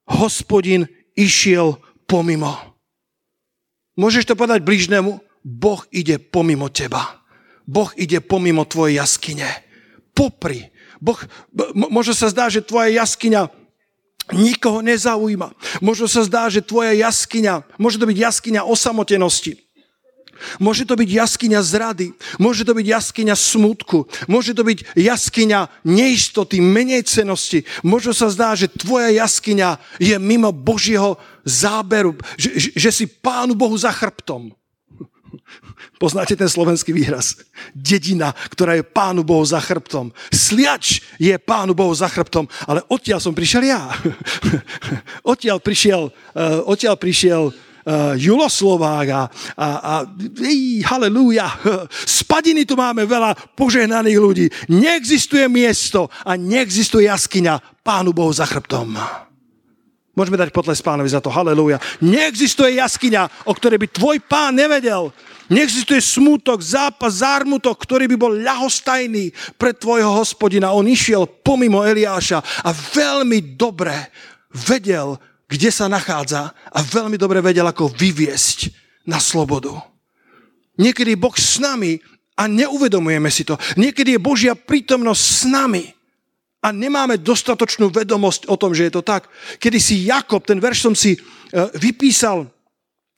hospodin, išiel pomimo. Môžeš to povedať blížnemu? Boh ide pomimo teba. Boh ide pomimo tvojej jaskyne. Popri. Boh, môže sa zdá, že tvoja jaskyňa nikoho nezaujíma. Možno sa zdá, že tvoja jaskyňa, môže to byť jaskyňa osamotenosti Môže to byť jaskyňa zrady, môže to byť jaskyňa smutku, môže to byť jaskyňa neistoty, menejcenosti. Možno sa zdá, že tvoja jaskyňa je mimo Božieho záberu, že, že, že si Pánu Bohu za chrbtom. Poznáte ten slovenský výraz? Dedina, ktorá je Pánu Bohu za chrbtom. Sliač je Pánu Bohu za chrbtom, ale odtiaľ som prišiel ja. odtiaľ prišiel, uh, odtiaľ prišiel uh, Juloslovák a, a, a halleluja, spadiny tu máme veľa požehnaných ľudí. Neexistuje miesto a neexistuje jaskyňa Pánu Bohu za chrbtom. Môžeme dať potles pánovi za to, halleluja. Neexistuje jaskyňa, o ktorej by tvoj pán nevedel. Neexistuje smútok, zápas, zármutok, ktorý by bol ľahostajný pre tvojho hospodina. On išiel pomimo Eliáša a veľmi dobre vedel, kde sa nachádza a veľmi dobre vedel, ako vyviesť na slobodu. Niekedy Boh s nami a neuvedomujeme si to. Niekedy je Božia prítomnosť s nami a nemáme dostatočnú vedomosť o tom, že je to tak. Kedy si Jakob, ten verš som si e, vypísal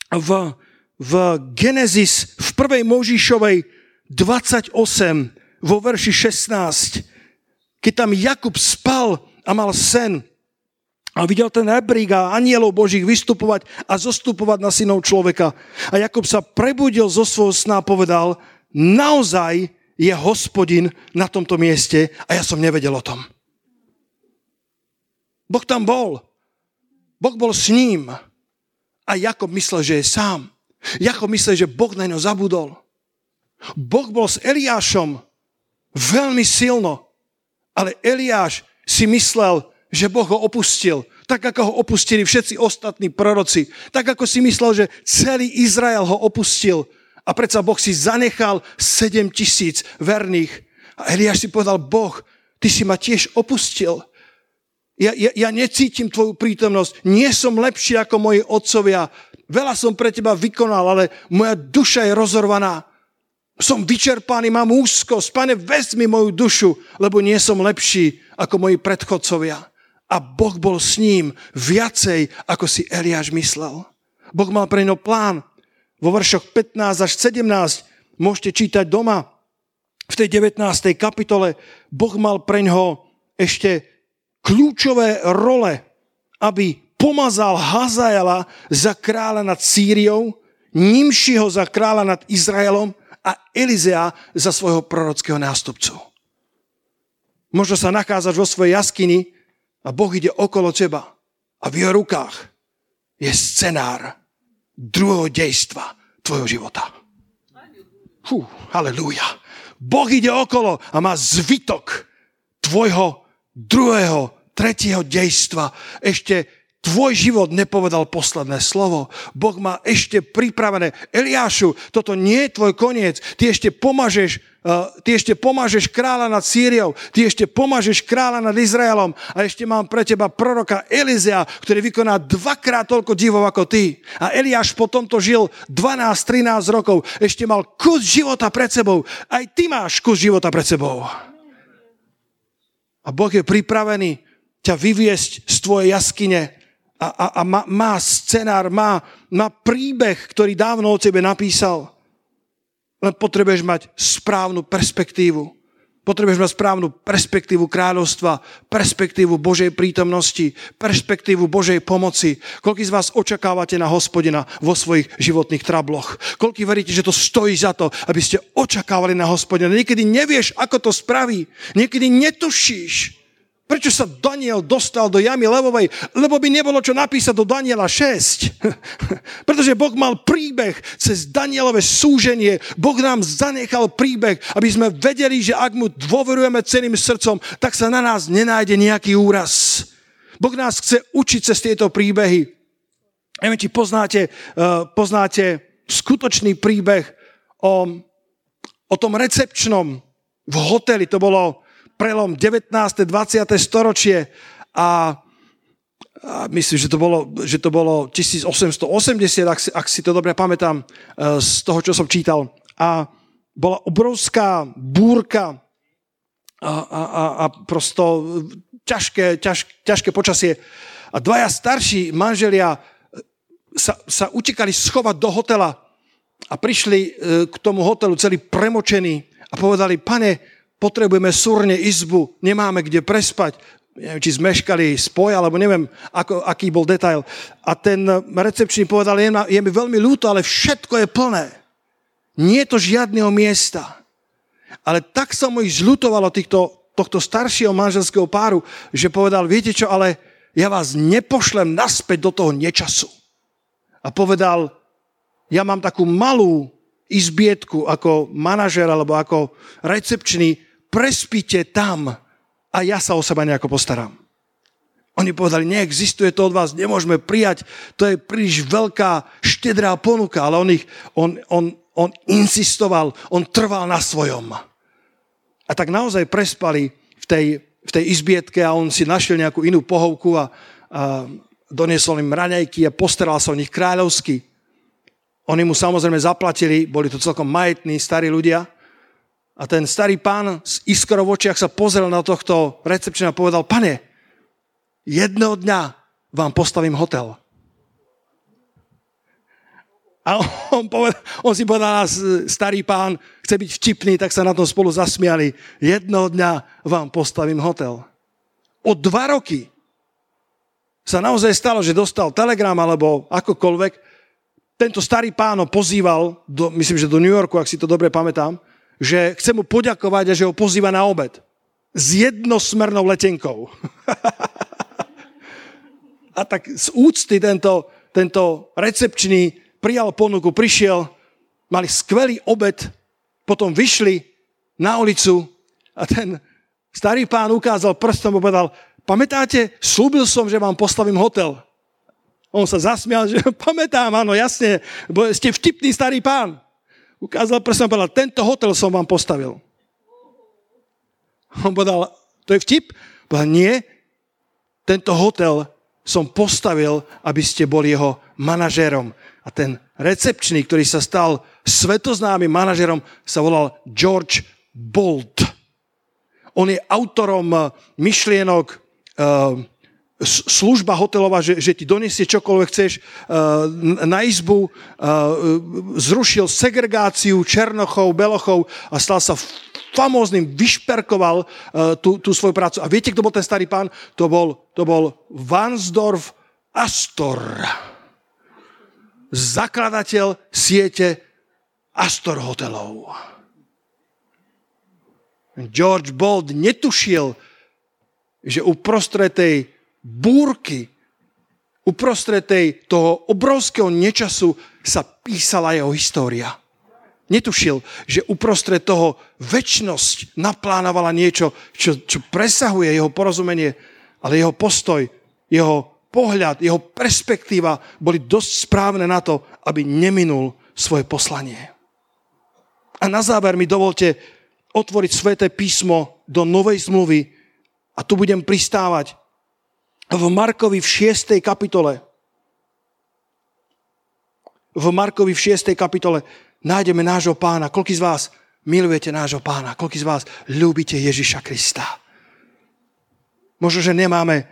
v, v Genesis v prvej Možišovej 28 vo verši 16, keď tam Jakub spal a mal sen, a videl ten rebrík a anielov Božích vystupovať a zostupovať na synov človeka. A Jakob sa prebudil zo svojho sna a povedal, naozaj je hospodin na tomto mieste a ja som nevedel o tom. Boh tam bol. Boh bol s ním. A Jakob myslel, že je sám. Jakob myslel, že Boh na ňo zabudol. Boh bol s Eliášom veľmi silno, ale Eliáš si myslel, že Boh ho opustil. Tak ako ho opustili všetci ostatní proroci. Tak ako si myslel, že celý Izrael ho opustil. A predsa Boh si zanechal 7 tisíc verných. A Eliáš si povedal, Boh, ty si ma tiež opustil. Ja, ja, ja necítim tvoju prítomnosť. Nie som lepší ako moji otcovia. Veľa som pre teba vykonal, ale moja duša je rozorvaná. Som vyčerpaný, mám úzkosť. Pane, vezmi moju dušu, lebo nie som lepší ako moji predchodcovia. A Boh bol s ním viacej, ako si Eliáš myslel. Boh mal pre ňo plán. Vo veršoch 15 až 17 môžete čítať doma. V tej 19. kapitole Boh mal pre ňoho ešte kľúčové role, aby pomazal Hazaela za kráľa nad Sýriou, Nimšiho za kráľa nad Izraelom a Elizea za svojho prorockého nástupcu. Možno sa nachádzaš vo svojej jaskyni a Boh ide okolo teba a v jeho rukách je scenár druhého dejstva tvojho života. Fú, halleluja. Boh ide okolo a má zvytok tvojho druhého, tretieho dejstva. Ešte tvoj život nepovedal posledné slovo. Boh má ešte pripravené. Eliášu, toto nie je tvoj koniec. Ty ešte pomažeš, ty ešte pomažeš kráľa nad Sýriou. Ty ešte pomažeš kráľa nad Izraelom. A ešte mám pre teba proroka Elizea, ktorý vykoná dvakrát toľko divov ako ty. A Eliáš po tomto žil 12-13 rokov. Ešte mal kus života pred sebou. Aj ty máš kus života pred sebou. A Boh je pripravený ťa vyviesť z tvojej jaskyne a, a, a má, má scenár, má, má príbeh, ktorý dávno o tebe napísal. Len potrebuješ mať správnu perspektívu. Potrebuješ mať správnu perspektívu kráľovstva, perspektívu Božej prítomnosti, perspektívu Božej pomoci. Koľký z vás očakávate na hospodina vo svojich životných trabloch? Koľký veríte, že to stojí za to, aby ste očakávali na hospodina? Niekedy nevieš, ako to spraví. Niekedy netušíš. Prečo sa Daniel dostal do jamy levovej? Lebo by nebolo čo napísať do Daniela 6. Pretože Boh mal príbeh cez Danielové súženie. Boh nám zanechal príbeh, aby sme vedeli, že ak mu dôverujeme celým srdcom, tak sa na nás nenájde nejaký úraz. Boh nás chce učiť cez tieto príbehy. Neviem, či poznáte, uh, poznáte skutočný príbeh o, o tom recepčnom v hoteli. To bolo prelom 19. 20. storočie a, a myslím, že to bolo, že to bolo 1880, ak si, ak si to dobre pamätám e, z toho, čo som čítal. A bola obrovská búrka a, a, a, a prosto ťažké, ťaž, ťažké počasie. A dvaja starší manželia sa, sa utekali schovať do hotela a prišli e, k tomu hotelu celý premočení a povedali, pane, potrebujeme súrne izbu, nemáme kde prespať, neviem, či zmeškali spoj, alebo neviem, ako, aký bol detail. A ten recepčný povedal, je, je mi veľmi ľúto, ale všetko je plné. Nie je to žiadneho miesta. Ale tak sa mu ich zľutovalo týchto, tohto staršieho manželského páru, že povedal, viete čo, ale ja vás nepošlem naspäť do toho nečasu. A povedal, ja mám takú malú izbietku ako manažer alebo ako recepčný, prespíte tam a ja sa o seba nejako postaram. Oni povedali, neexistuje to od vás, nemôžeme prijať, to je príliš veľká, štedrá ponuka, ale on, ich, on, on, on insistoval, on trval na svojom. A tak naozaj prespali v tej, v tej izbietke a on si našiel nejakú inú pohovku a, a doniesol im raňajky a postaral sa o nich kráľovsky. Oni mu samozrejme zaplatili, boli to celkom majetní, starí ľudia, a ten starý pán s iskrou v očiach sa pozrel na tohto recepčná a povedal, pane, jedného dňa vám postavím hotel. A on, povedal, on si povedal, starý pán chce byť vtipný, tak sa na tom spolu zasmiali. Jedného dňa vám postavím hotel. O dva roky sa naozaj stalo, že dostal telegram alebo akokoľvek. Tento starý pán ho pozýval, do, myslím, že do New Yorku, ak si to dobre pamätám, že chce mu poďakovať a že ho pozýva na obed. S jednosmernou letenkou. a tak z úcty tento, tento recepčný prijal ponuku, prišiel, mali skvelý obed, potom vyšli na ulicu a ten starý pán ukázal prstom a povedal, pamätáte, slúbil som, že vám postavím hotel. On sa zasmial, že pamätám, áno, jasne, bo ste vtipný starý pán ukázal prstom povedal, tento hotel som vám postavil. On povedal, to je vtip? Povedal, nie, tento hotel som postavil, aby ste boli jeho manažérom. A ten recepčný, ktorý sa stal svetoznámym manažerom, sa volal George Bolt. On je autorom myšlienok uh, služba hotelová, že, že ti donesie čokoľvek chceš uh, na izbu, uh, zrušil segregáciu černochov, belochov a stal sa famóznym, vyšperkoval uh, tú, tú svoju prácu. A viete, kto bol ten starý pán? To bol, to bol Vansdorf Astor. Zakladateľ siete Astor hotelov. George Bold netušil, že uprostred tej búrky, uprostred tej, toho obrovského nečasu sa písala jeho história. Netušil, že uprostred toho väčnosť naplánovala niečo, čo, čo presahuje jeho porozumenie, ale jeho postoj, jeho pohľad, jeho perspektíva boli dosť správne na to, aby neminul svoje poslanie. A na záver mi dovolte otvoriť sveté písmo do Novej zmluvy a tu budem pristávať v Markovi v 6. kapitole. V Markovi v 6. kapitole nájdeme nášho pána. Koľký z vás milujete nášho pána? Koľký z vás ľúbite Ježiša Krista? Možno, že nemáme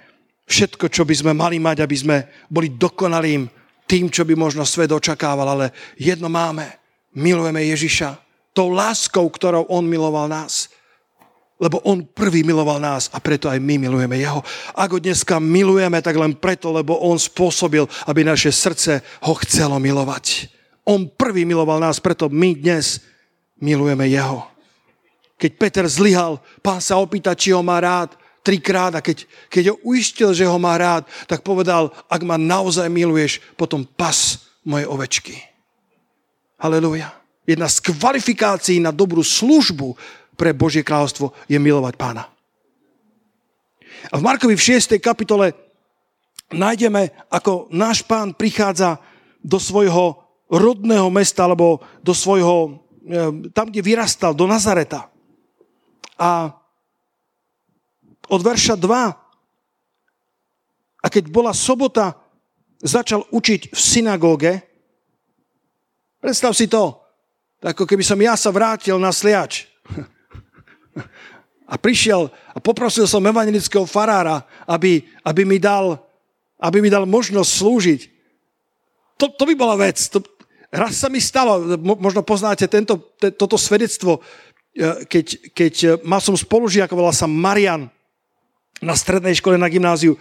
všetko, čo by sme mali mať, aby sme boli dokonalým tým, čo by možno svet očakával, ale jedno máme. Milujeme Ježiša tou láskou, ktorou on miloval nás lebo on prvý miloval nás a preto aj my milujeme jeho. Ak ho dneska milujeme, tak len preto, lebo on spôsobil, aby naše srdce ho chcelo milovať. On prvý miloval nás, preto my dnes milujeme jeho. Keď Peter zlyhal, pán sa opýta, či ho má rád trikrát a keď, keď ho uistil, že ho má rád, tak povedal, ak ma naozaj miluješ, potom pas moje ovečky. Halelujá. Jedna z kvalifikácií na dobrú službu pre Božie kráľovstvo je milovať pána. A v Markovi v 6. kapitole nájdeme, ako náš pán prichádza do svojho rodného mesta, alebo do svojho, e, tam, kde vyrastal, do Nazareta. A od verša 2, a keď bola sobota, začal učiť v synagóge. Predstav si to, ako keby som ja sa vrátil na sliač a prišiel a poprosil som evangelického farára, aby, aby, mi, dal, aby mi dal možnosť slúžiť. To, to by bola vec. To, raz sa mi stalo, možno poznáte tento, te, toto svedectvo, e, keď, keď e, mal som spolužiaka, volal sa Marian na strednej škole na gymnáziu.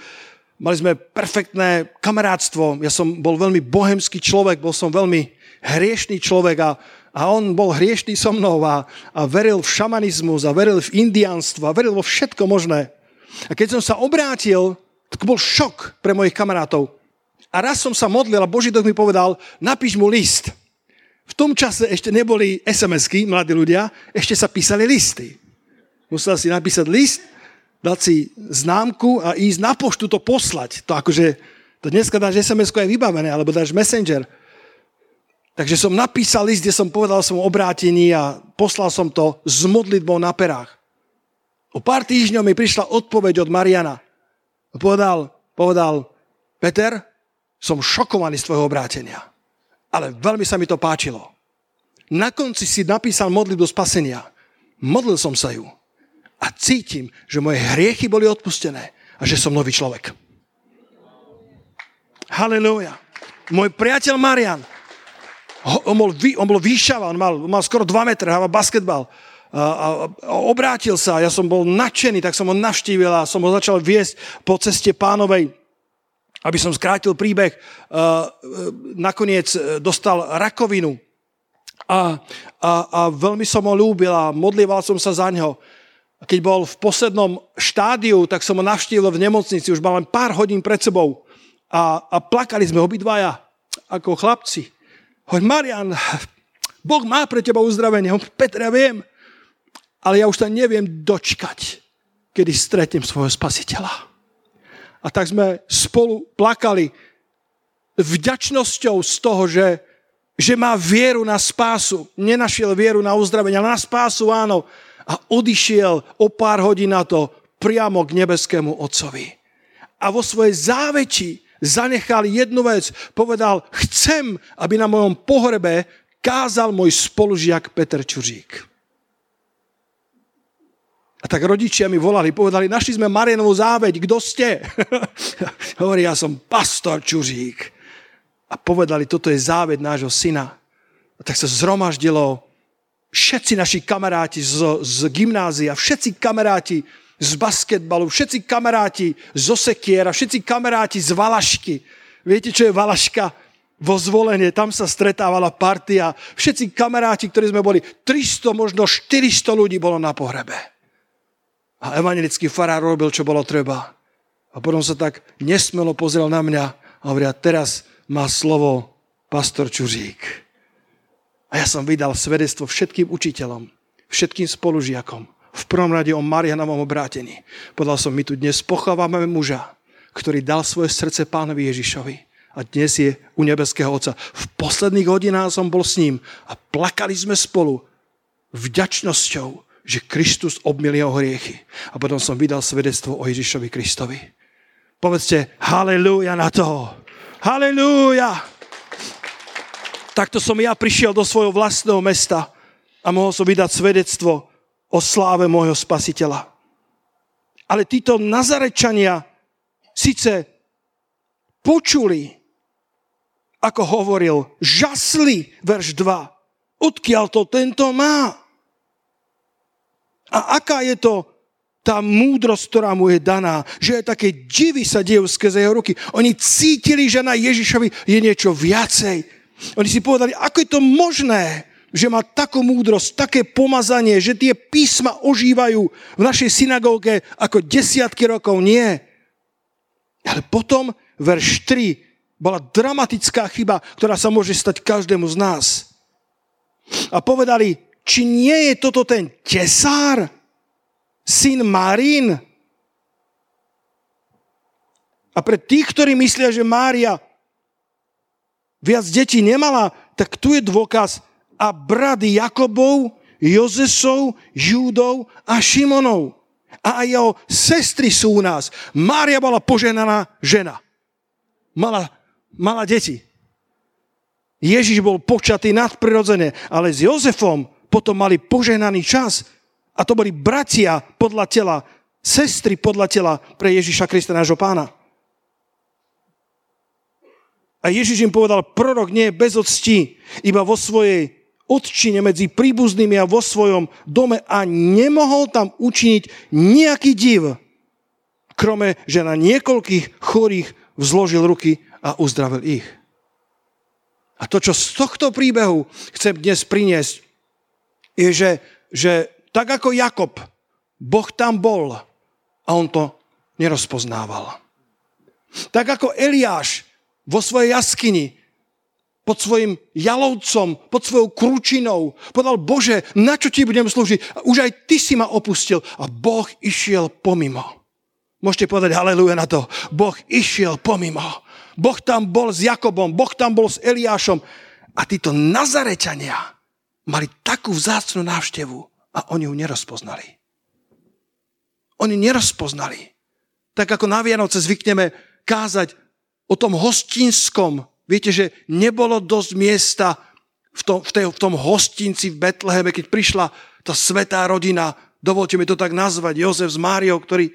Mali sme perfektné kamarátstvo. Ja som bol veľmi bohemský človek, bol som veľmi hriešný človek a a on bol hriešný so mnou a, a veril v šamanizmus a veril v indianstvo a veril vo všetko možné. A keď som sa obrátil, tak bol šok pre mojich kamarátov. A raz som sa modlil a Boží duch mi povedal, napíš mu list. V tom čase ešte neboli SMS-ky, mladí ľudia, ešte sa písali listy. Musel si napísať list, dať si známku a ísť na poštu to poslať. To akože, to dneska dáš SMS-ko aj vybavené, alebo dáš Messenger. Takže som napísal list, kde som povedal som obrátení a poslal som to s modlitbou na perách. O pár týždňov mi prišla odpoveď od Mariana. Povedal, povedal, Peter, som šokovaný z tvojho obrátenia. Ale veľmi sa mi to páčilo. Na konci si napísal modlitbu spasenia. Modlil som sa ju. A cítim, že moje hriechy boli odpustené a že som nový človek. Halelúja. Môj priateľ Marian on bol, on bol výšava, on mal, mal skoro 2 metre, hával basketbal. A, a, a obrátil sa, ja som bol nadšený, tak som ho navštívil a som ho začal viesť po ceste pánovej, aby som skrátil príbeh. Nakoniec e, dostal rakovinu a, a, a veľmi som ho ľúbil a modlieval som sa za. A keď bol v poslednom štádiu, tak som ho navštívil v nemocnici, už mal len pár hodín pred sebou. A, a plakali sme obidvaja ako chlapci. Hoď, Marian, Boh má pre teba uzdravenie. Petre, ja viem, ale ja už sa neviem dočkať, kedy stretnem svojho spasiteľa. A tak sme spolu plakali vďačnosťou z toho, že, že má vieru na spásu. Nenašiel vieru na uzdravenie, ale na spásu áno. A odišiel o pár hodín na to priamo k nebeskému Otcovi. A vo svojej záveči zanechal jednu vec. Povedal, chcem, aby na mojom pohrebe kázal môj spolužiak Peter Čuřík. A tak rodičia mi volali, povedali, našli sme Marianovú záveď, kto ste? Hovorí, ja som pastor Čuřík. A povedali, toto je záveď nášho syna. A tak sa zhromaždilo všetci naši kamaráti z, z gymnázia, všetci kamaráti z basketbalu, všetci kamaráti zo sekiera, všetci kamaráti z Valašky. Viete, čo je Valaška? vo zvolenie, tam sa stretávala partia. Všetci kamaráti, ktorí sme boli, 300, možno 400 ľudí bolo na pohrebe. A evangelický farár robil, čo bolo treba. A potom sa tak nesmelo pozrel na mňa a hovoria, teraz má slovo pastor Čuřík. A ja som vydal svedectvo všetkým učiteľom, všetkým spolužiakom. V prvom rade o Marianovom obrátení. Podal som, my tu dnes pochovávame muža, ktorý dal svoje srdce pánovi Ježišovi a dnes je u nebeského Otca. V posledných hodinách som bol s ním a plakali sme spolu vďačnosťou, že Kristus obmil jeho hriechy. A potom som vydal svedectvo o Ježišovi Kristovi. Povedzte halleluja na to. Halleluja. Takto som ja prišiel do svojho vlastného mesta a mohol som vydať svedectvo o sláve môjho spasiteľa. Ale títo nazarečania síce počuli ako hovoril, žasli, verš 2. Odkiaľ to tento má? A aká je to tá múdrosť, ktorá mu je daná, že je také divy sa dejú skrze jeho ruky. Oni cítili, že na Ježišovi je niečo viacej. Oni si povedali, ako je to možné, že má takú múdrosť, také pomazanie, že tie písma ožívajú v našej synagóge ako desiatky rokov. Nie. Ale potom verš 3 bola dramatická chyba, ktorá sa môže stať každému z nás. A povedali, či nie je toto ten tesár, syn Marín? A pre tých, ktorí myslia, že Mária viac detí nemala, tak tu je dôkaz a brady Jakobov, Jozesov, Júdov a Šimonov. A aj jeho sestry sú u nás. Mária bola poženaná žena. Mala mala deti. Ježiš bol počatý nadprirodzene, ale s Jozefom potom mali požehnaný čas. A to boli bratia podľa tela, sestry podľa tela pre Ježiša Krista, nášho pána. A Ježiš im povedal, prorok nie je bez octi, iba vo svojej odčine medzi príbuznými a vo svojom dome a nemohol tam učiniť nejaký div, krome, že na niekoľkých chorých vzložil ruky a uzdravil ich. A to, čo z tohto príbehu chcem dnes priniesť, je, že, že tak ako Jakob, Boh tam bol a on to nerozpoznával. Tak ako Eliáš vo svojej jaskyni pod svojim jalovcom, pod svojou kručinou. Povedal, Bože, na čo ti budem slúžiť? Už aj ty si ma opustil. A Boh išiel pomimo. Môžete povedať haleluja na to. Boh išiel pomimo. Boh tam bol s Jakobom, Boh tam bol s Eliášom. A títo Nazarečania mali takú vzácnú návštevu a oni ju nerozpoznali. Oni nerozpoznali. Tak ako na Vianoce zvykneme kázať o tom hostinskom. Viete, že nebolo dosť miesta v tom, v, tej, v tom hostinci v Betleheme, keď prišla tá svetá rodina, dovolte mi to tak nazvať, Jozef s Máriou, ktorí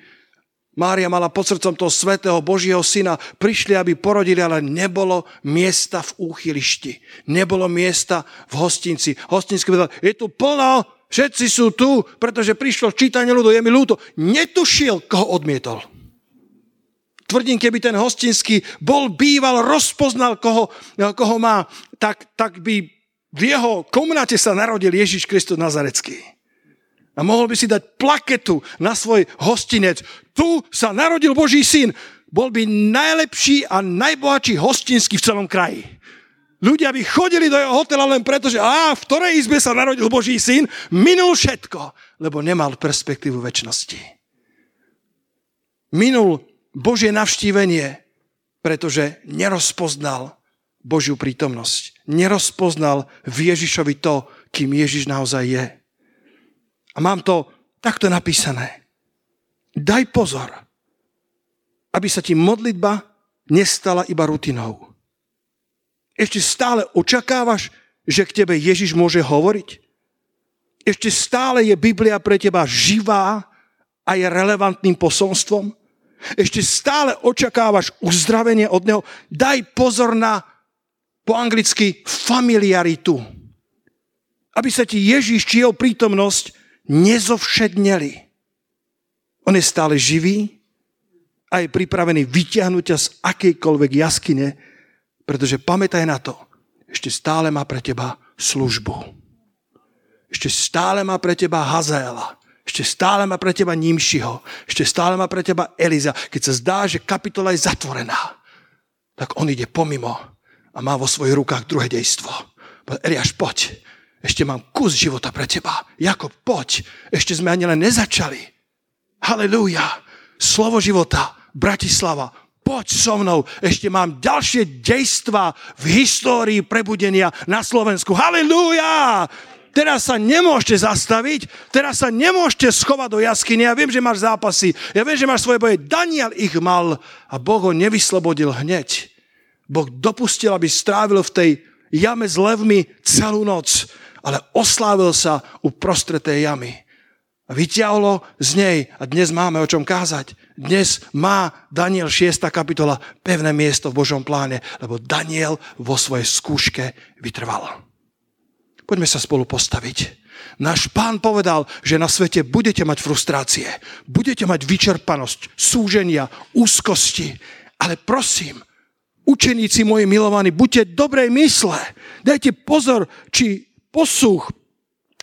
Mária mala pod srdcom toho svetého Božieho syna. Prišli, aby porodili, ale nebolo miesta v úchylišti. Nebolo miesta v hostinci. Hostinský povedal, je tu plno, všetci sú tu, pretože prišlo čítanie ľudu, je mi ľúto. Netušil, koho odmietol. Tvrdím, keby ten hostinský bol býval, rozpoznal, koho, koho má, tak, tak by v jeho komnate sa narodil Ježiš Kristus Nazarecký. A mohol by si dať plaketu na svoj hostinec. Tu sa narodil Boží syn. Bol by najlepší a najbohatší hostinský v celom kraji. Ľudia by chodili do jeho hotela len preto, že a v ktorej izbe sa narodil Boží syn, minul všetko, lebo nemal perspektívu väčšnosti. Minul Božie navštívenie, pretože nerozpoznal Božiu prítomnosť. Nerozpoznal v Ježišovi to, kým Ježiš naozaj je. A mám to takto napísané. Daj pozor, aby sa ti modlitba nestala iba rutinou. Ešte stále očakávaš, že k tebe Ježiš môže hovoriť? Ešte stále je Biblia pre teba živá a je relevantným posolstvom? Ešte stále očakávaš uzdravenie od neho? Daj pozor na po anglicky familiaritu. Aby sa ti Ježíš či jeho prítomnosť nezovšedneli. On je stále živý a je pripravený vyťahnuť ťa z akejkoľvek jaskyne, pretože pamätaj na to, ešte stále má pre teba službu. Ešte stále má pre teba Hazaela. Ešte stále má pre teba Nímšiho. Ešte stále má pre teba Eliza. Keď sa zdá, že kapitola je zatvorená, tak on ide pomimo a má vo svojich rukách druhé dejstvo. Eliáš, poď. Ešte mám kus života pre teba. Jakob, poď. Ešte sme ani len nezačali. Halelúja. Slovo života. Bratislava, poď so mnou, ešte mám ďalšie dejstva v histórii prebudenia na Slovensku. Halelúja! Teraz sa nemôžete zastaviť, teraz sa nemôžete schovať do jaskyne. Ja viem, že máš zápasy, ja viem, že máš svoje boje. Daniel ich mal a Boh ho nevyslobodil hneď. Boh dopustil, aby strávil v tej jame s levmi celú noc, ale oslávil sa uprostred tej jamy. A vyťahlo z nej a dnes máme o čom kázať. Dnes má Daniel 6. kapitola pevné miesto v Božom pláne, lebo Daniel vo svojej skúške vytrval. Poďme sa spolu postaviť. Náš pán povedal, že na svete budete mať frustrácie, budete mať vyčerpanosť, súženia, úzkosti. Ale prosím, učeníci moji milovaní, buďte dobrej mysle. Dajte pozor, či posúch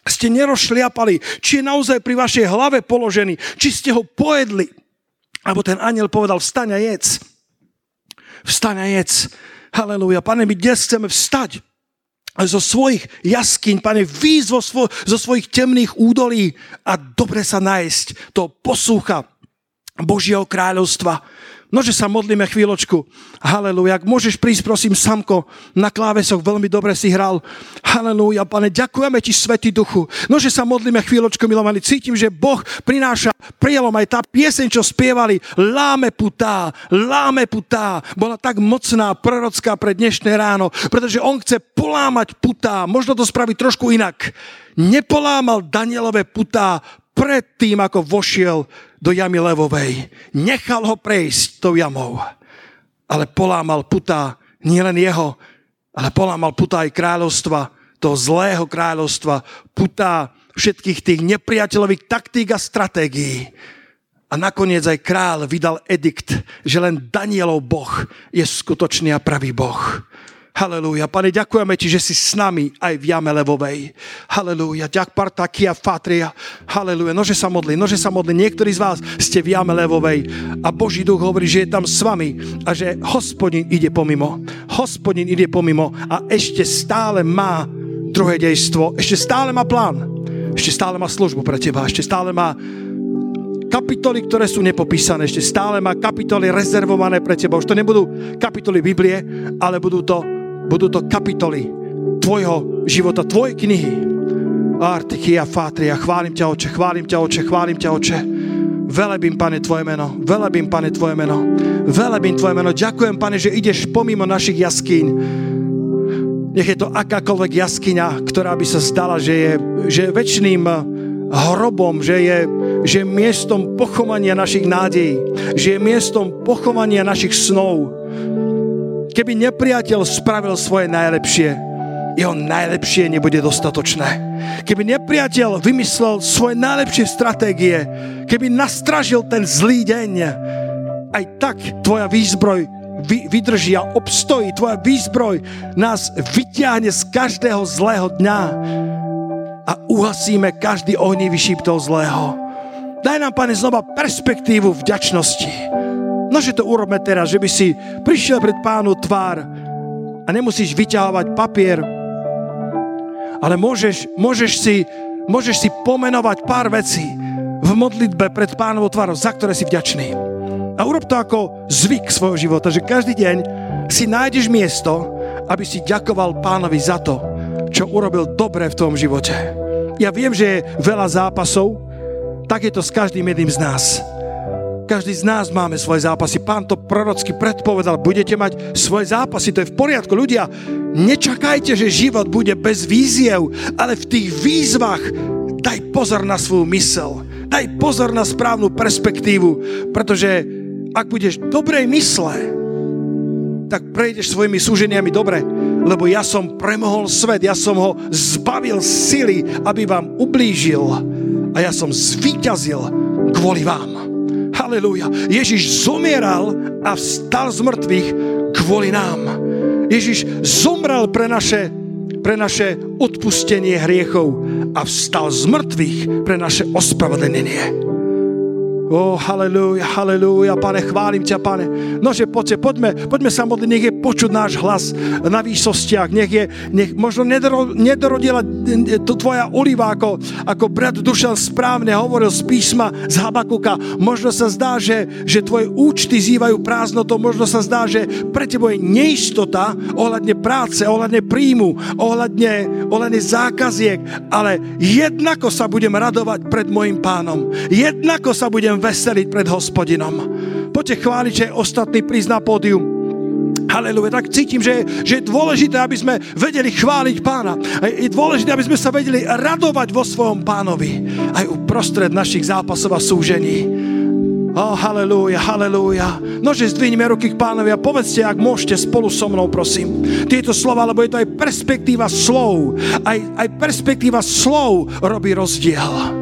ste nerošliapali, či je naozaj pri vašej hlave položený, či ste ho pojedli. Alebo ten aniel povedal, vstaň a jedz. Vstaň a jedz. Halelúja. Pane, my dnes chceme vstať zo svojich jaskyň, pane, výjsť svo, zo svojich temných údolí a dobre sa nájsť to posúcha Božieho kráľovstva. Nože sa modlíme chvíľočku. Halelúja. Ak môžeš prísť, prosím, Samko, na klávesoch veľmi dobre si hral. Halelúja, pane, ďakujeme ti, Svetý Duchu. Nože sa modlíme chvíľočku, milovaní. Cítim, že Boh prináša prielom aj tá pieseň, čo spievali. Láme putá, láme putá. Bola tak mocná, prorocká pre dnešné ráno, pretože on chce polámať putá. Možno to spraviť trošku inak. Nepolámal Danielové putá pred tým, ako vošiel do jamy levovej. Nechal ho prejsť tou jamou. Ale polámal putá nielen jeho, ale polámal putá aj kráľovstva, toho zlého kráľovstva, putá všetkých tých nepriateľových taktík a stratégií. A nakoniec aj král vydal edikt, že len Danielov Boh je skutočný a pravý Boh. Halelúja. Pane, ďakujeme Ti, že si s nami aj v jame levovej. Halelúja. Ďak parta kia fatria. Halelúja. Nože sa modli, nože sa modli. Niektorí z vás ste v jame levovej a Boží duch hovorí, že je tam s vami a že hospodin ide pomimo. Hospodin ide pomimo a ešte stále má druhé dejstvo. Ešte stále má plán. Ešte stále má službu pre teba. Ešte stále má kapitoly, ktoré sú nepopísané. Ešte stále má kapitoly rezervované pre teba. Už to nebudú kapitoly Biblie, ale budú to budú to kapitoly tvojho života, tvojej knihy. Artichia Fatria, chválim ťa, Oče, chválim ťa, Oče, chválim ťa, Oče. Velebím, Pane, Tvoje meno. Velebím, Pane, Tvoje meno. Velebím Tvoje meno. Ďakujem, Pane, že ideš pomimo našich jaskýň. Nech je to akákoľvek jaskyňa, ktorá by sa zdala, že je, že je väčšným hrobom, že je, že je miestom pochovania našich nádejí, že je miestom pochovania našich snov, Keby nepriateľ spravil svoje najlepšie, jeho najlepšie nebude dostatočné. Keby nepriateľ vymyslel svoje najlepšie stratégie, keby nastražil ten zlý deň, aj tak tvoja výzbroj vy, vydrží a obstojí. Tvoja výzbroj nás vyťahne z každého zlého dňa a uhasíme každý ohnivý šíp toho zlého. Daj nám, Pane, znova perspektívu vďačnosti Nože to urobme teraz, že by si prišiel pred pánu tvár a nemusíš vyťahovať papier, ale môžeš, môžeš, si, môžeš si pomenovať pár vecí v modlitbe pred pánovou tvárou, za ktoré si vďačný. A urob to ako zvyk svojho života, že každý deň si nájdeš miesto, aby si ďakoval pánovi za to, čo urobil dobre v tom živote. Ja viem, že je veľa zápasov, tak je to s každým jedným z nás. Každý z nás máme svoje zápasy. Pán to prorocky predpovedal. Budete mať svoje zápasy. To je v poriadku. Ľudia, nečakajte, že život bude bez víziev, ale v tých výzvach daj pozor na svoju mysel. Daj pozor na správnu perspektívu, pretože ak budeš dobrej mysle, tak prejdeš svojimi súženiami dobre, lebo ja som premohol svet, ja som ho zbavil sily, aby vám ublížil a ja som zvíťazil kvôli vám. Halelúja. Ježiš zomieral a vstal z mŕtvych kvôli nám. Ježiš zomrel pre naše, pre naše odpustenie hriechov a vstal z mŕtvych pre naše ospravedlnenie. O, oh, halleluja, halleluja, pane, chválim ťa, pane. Nože, poďte, poďme, poďme sa modliť, nech je počuť náš hlas na výsostiach, nech je, nech možno nedoro, nedorodila to tvoja oliva, ako, ako brat Dušan správne hovoril z písma z Habakuka. Možno sa zdá, že, že tvoje účty zývajú prázdnotou, možno sa zdá, že pre tebo je neistota ohľadne práce, ohľadne príjmu, ohľadne, ohľadne zákaziek, ale jednako sa budem radovať pred mojim pánom. Jednako sa budem veseliť pred hospodinom. Poďte chváliť, že ostatný prísť na pódium. Haleluja. Tak cítim, že, že je dôležité, aby sme vedeli chváliť pána. Je dôležité, aby sme sa vedeli radovať vo svojom pánovi. Aj uprostred našich zápasov a súžení. Oh, halleluja, halleluja. Nože zdvihnime ruky k pánovi a povedzte, ak môžete spolu so mnou, prosím. Tieto slova, lebo je to aj perspektíva slov. Aj, aj perspektíva slov robí rozdiel.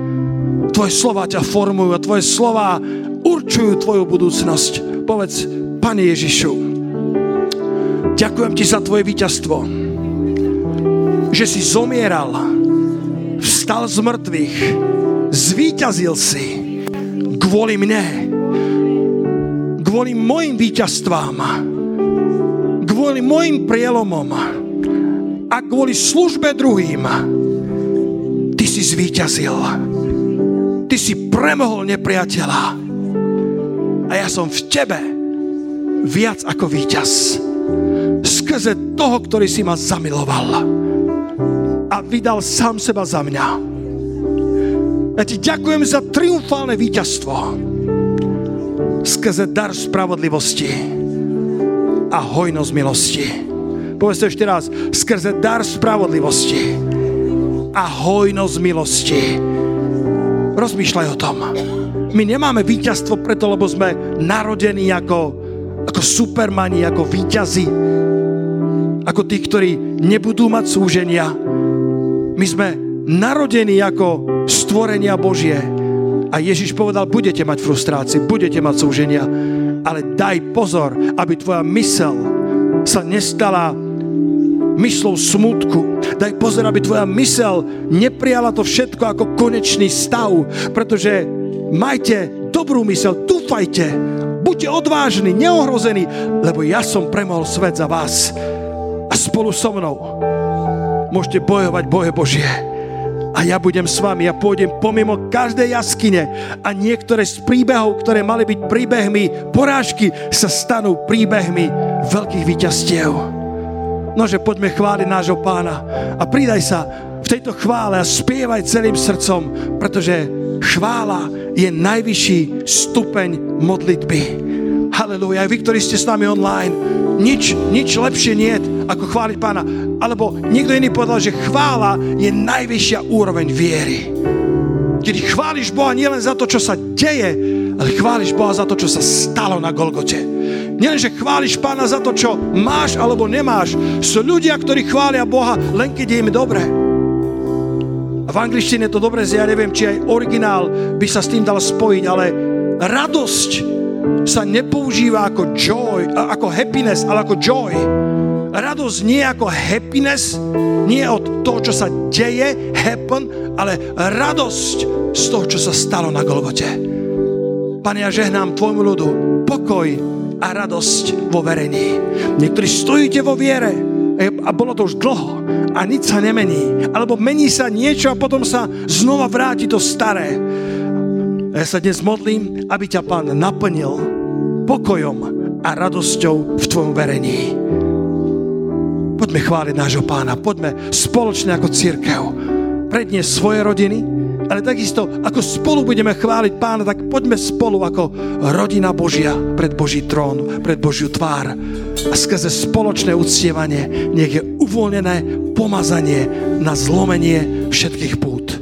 Tvoje slova ťa formujú a tvoje slova určujú tvoju budúcnosť. Povedz, Pane Ježišu, ďakujem ti za tvoje víťazstvo, že si zomieral, vstal z mŕtvych, zvíťazil si kvôli mne, kvôli mojim víťazstvám, kvôli mojim prielomom a kvôli službe druhým. Ty si zvíťazil. Ty si premohol nepriateľa. A ja som v tebe viac ako víťaz. Skrze toho, ktorý si ma zamiloval. A vydal sám seba za mňa. Ja ti ďakujem za triumfálne víťazstvo. Skrze dar spravodlivosti a hojnosť milosti. Povedzte ešte raz. Skrze dar spravodlivosti a hojnosť milosti Rozmýšľaj o tom. My nemáme víťazstvo preto, lebo sme narodení ako, ako supermani, ako víťazi, ako tí, ktorí nebudú mať súženia. My sme narodení ako stvorenia Božie. A Ježiš povedal, budete mať frustrácie, budete mať súženia, ale daj pozor, aby tvoja mysel sa nestala myslou smutku. Daj pozor, aby tvoja mysel neprijala to všetko ako konečný stav, pretože majte dobrú mysel, dúfajte, buďte odvážni, neohrození, lebo ja som premohol svet za vás a spolu so mnou môžete bojovať boje Božie a ja budem s vami. Ja pôjdem pomimo každej jaskyne a niektoré z príbehov, ktoré mali byť príbehmi porážky, sa stanú príbehmi veľkých víťazstiev. Nože poďme chváliť nášho pána a pridaj sa v tejto chvále a spievaj celým srdcom, pretože chvála je najvyšší stupeň modlitby. Halelúja. Aj vy, ktorí ste s nami online, nič, nič lepšie nie ako chváliť pána. Alebo niekto iný povedal, že chvála je najvyššia úroveň viery. Kedy chváliš Boha nielen za to, čo sa deje, ale chváliš Boha za to, čo sa stalo na Golgote. Nielen, že chváliš Pána za to, čo máš alebo nemáš. Sú ľudia, ktorí chvália Boha len keď je im dobre. A v angličtine to dobre ja neviem, či aj originál by sa s tým dal spojiť, ale radosť sa nepoužíva ako joy, ako happiness, ale ako joy. Radosť nie ako happiness, nie od toho, čo sa deje, happen, ale radosť z toho, čo sa stalo na Golgote. Pane, ja žehnám Tvojmu ľudu pokoj a radosť vo verení. Niektorí stojíte vo viere a bolo to už dlho a nič sa nemení. Alebo mení sa niečo a potom sa znova vráti to staré. Ja sa dnes modlím, aby ťa Pán naplnil pokojom a radosťou v Tvojom verení. Poďme chváliť nášho pána, poďme spoločne ako církev predniesť svoje rodiny, ale takisto, ako spolu budeme chváliť pána, tak poďme spolu ako rodina Božia pred Boží trón, pred Božiu tvár. A skrze spoločné uctievanie nech je uvoľnené pomazanie na zlomenie všetkých pút.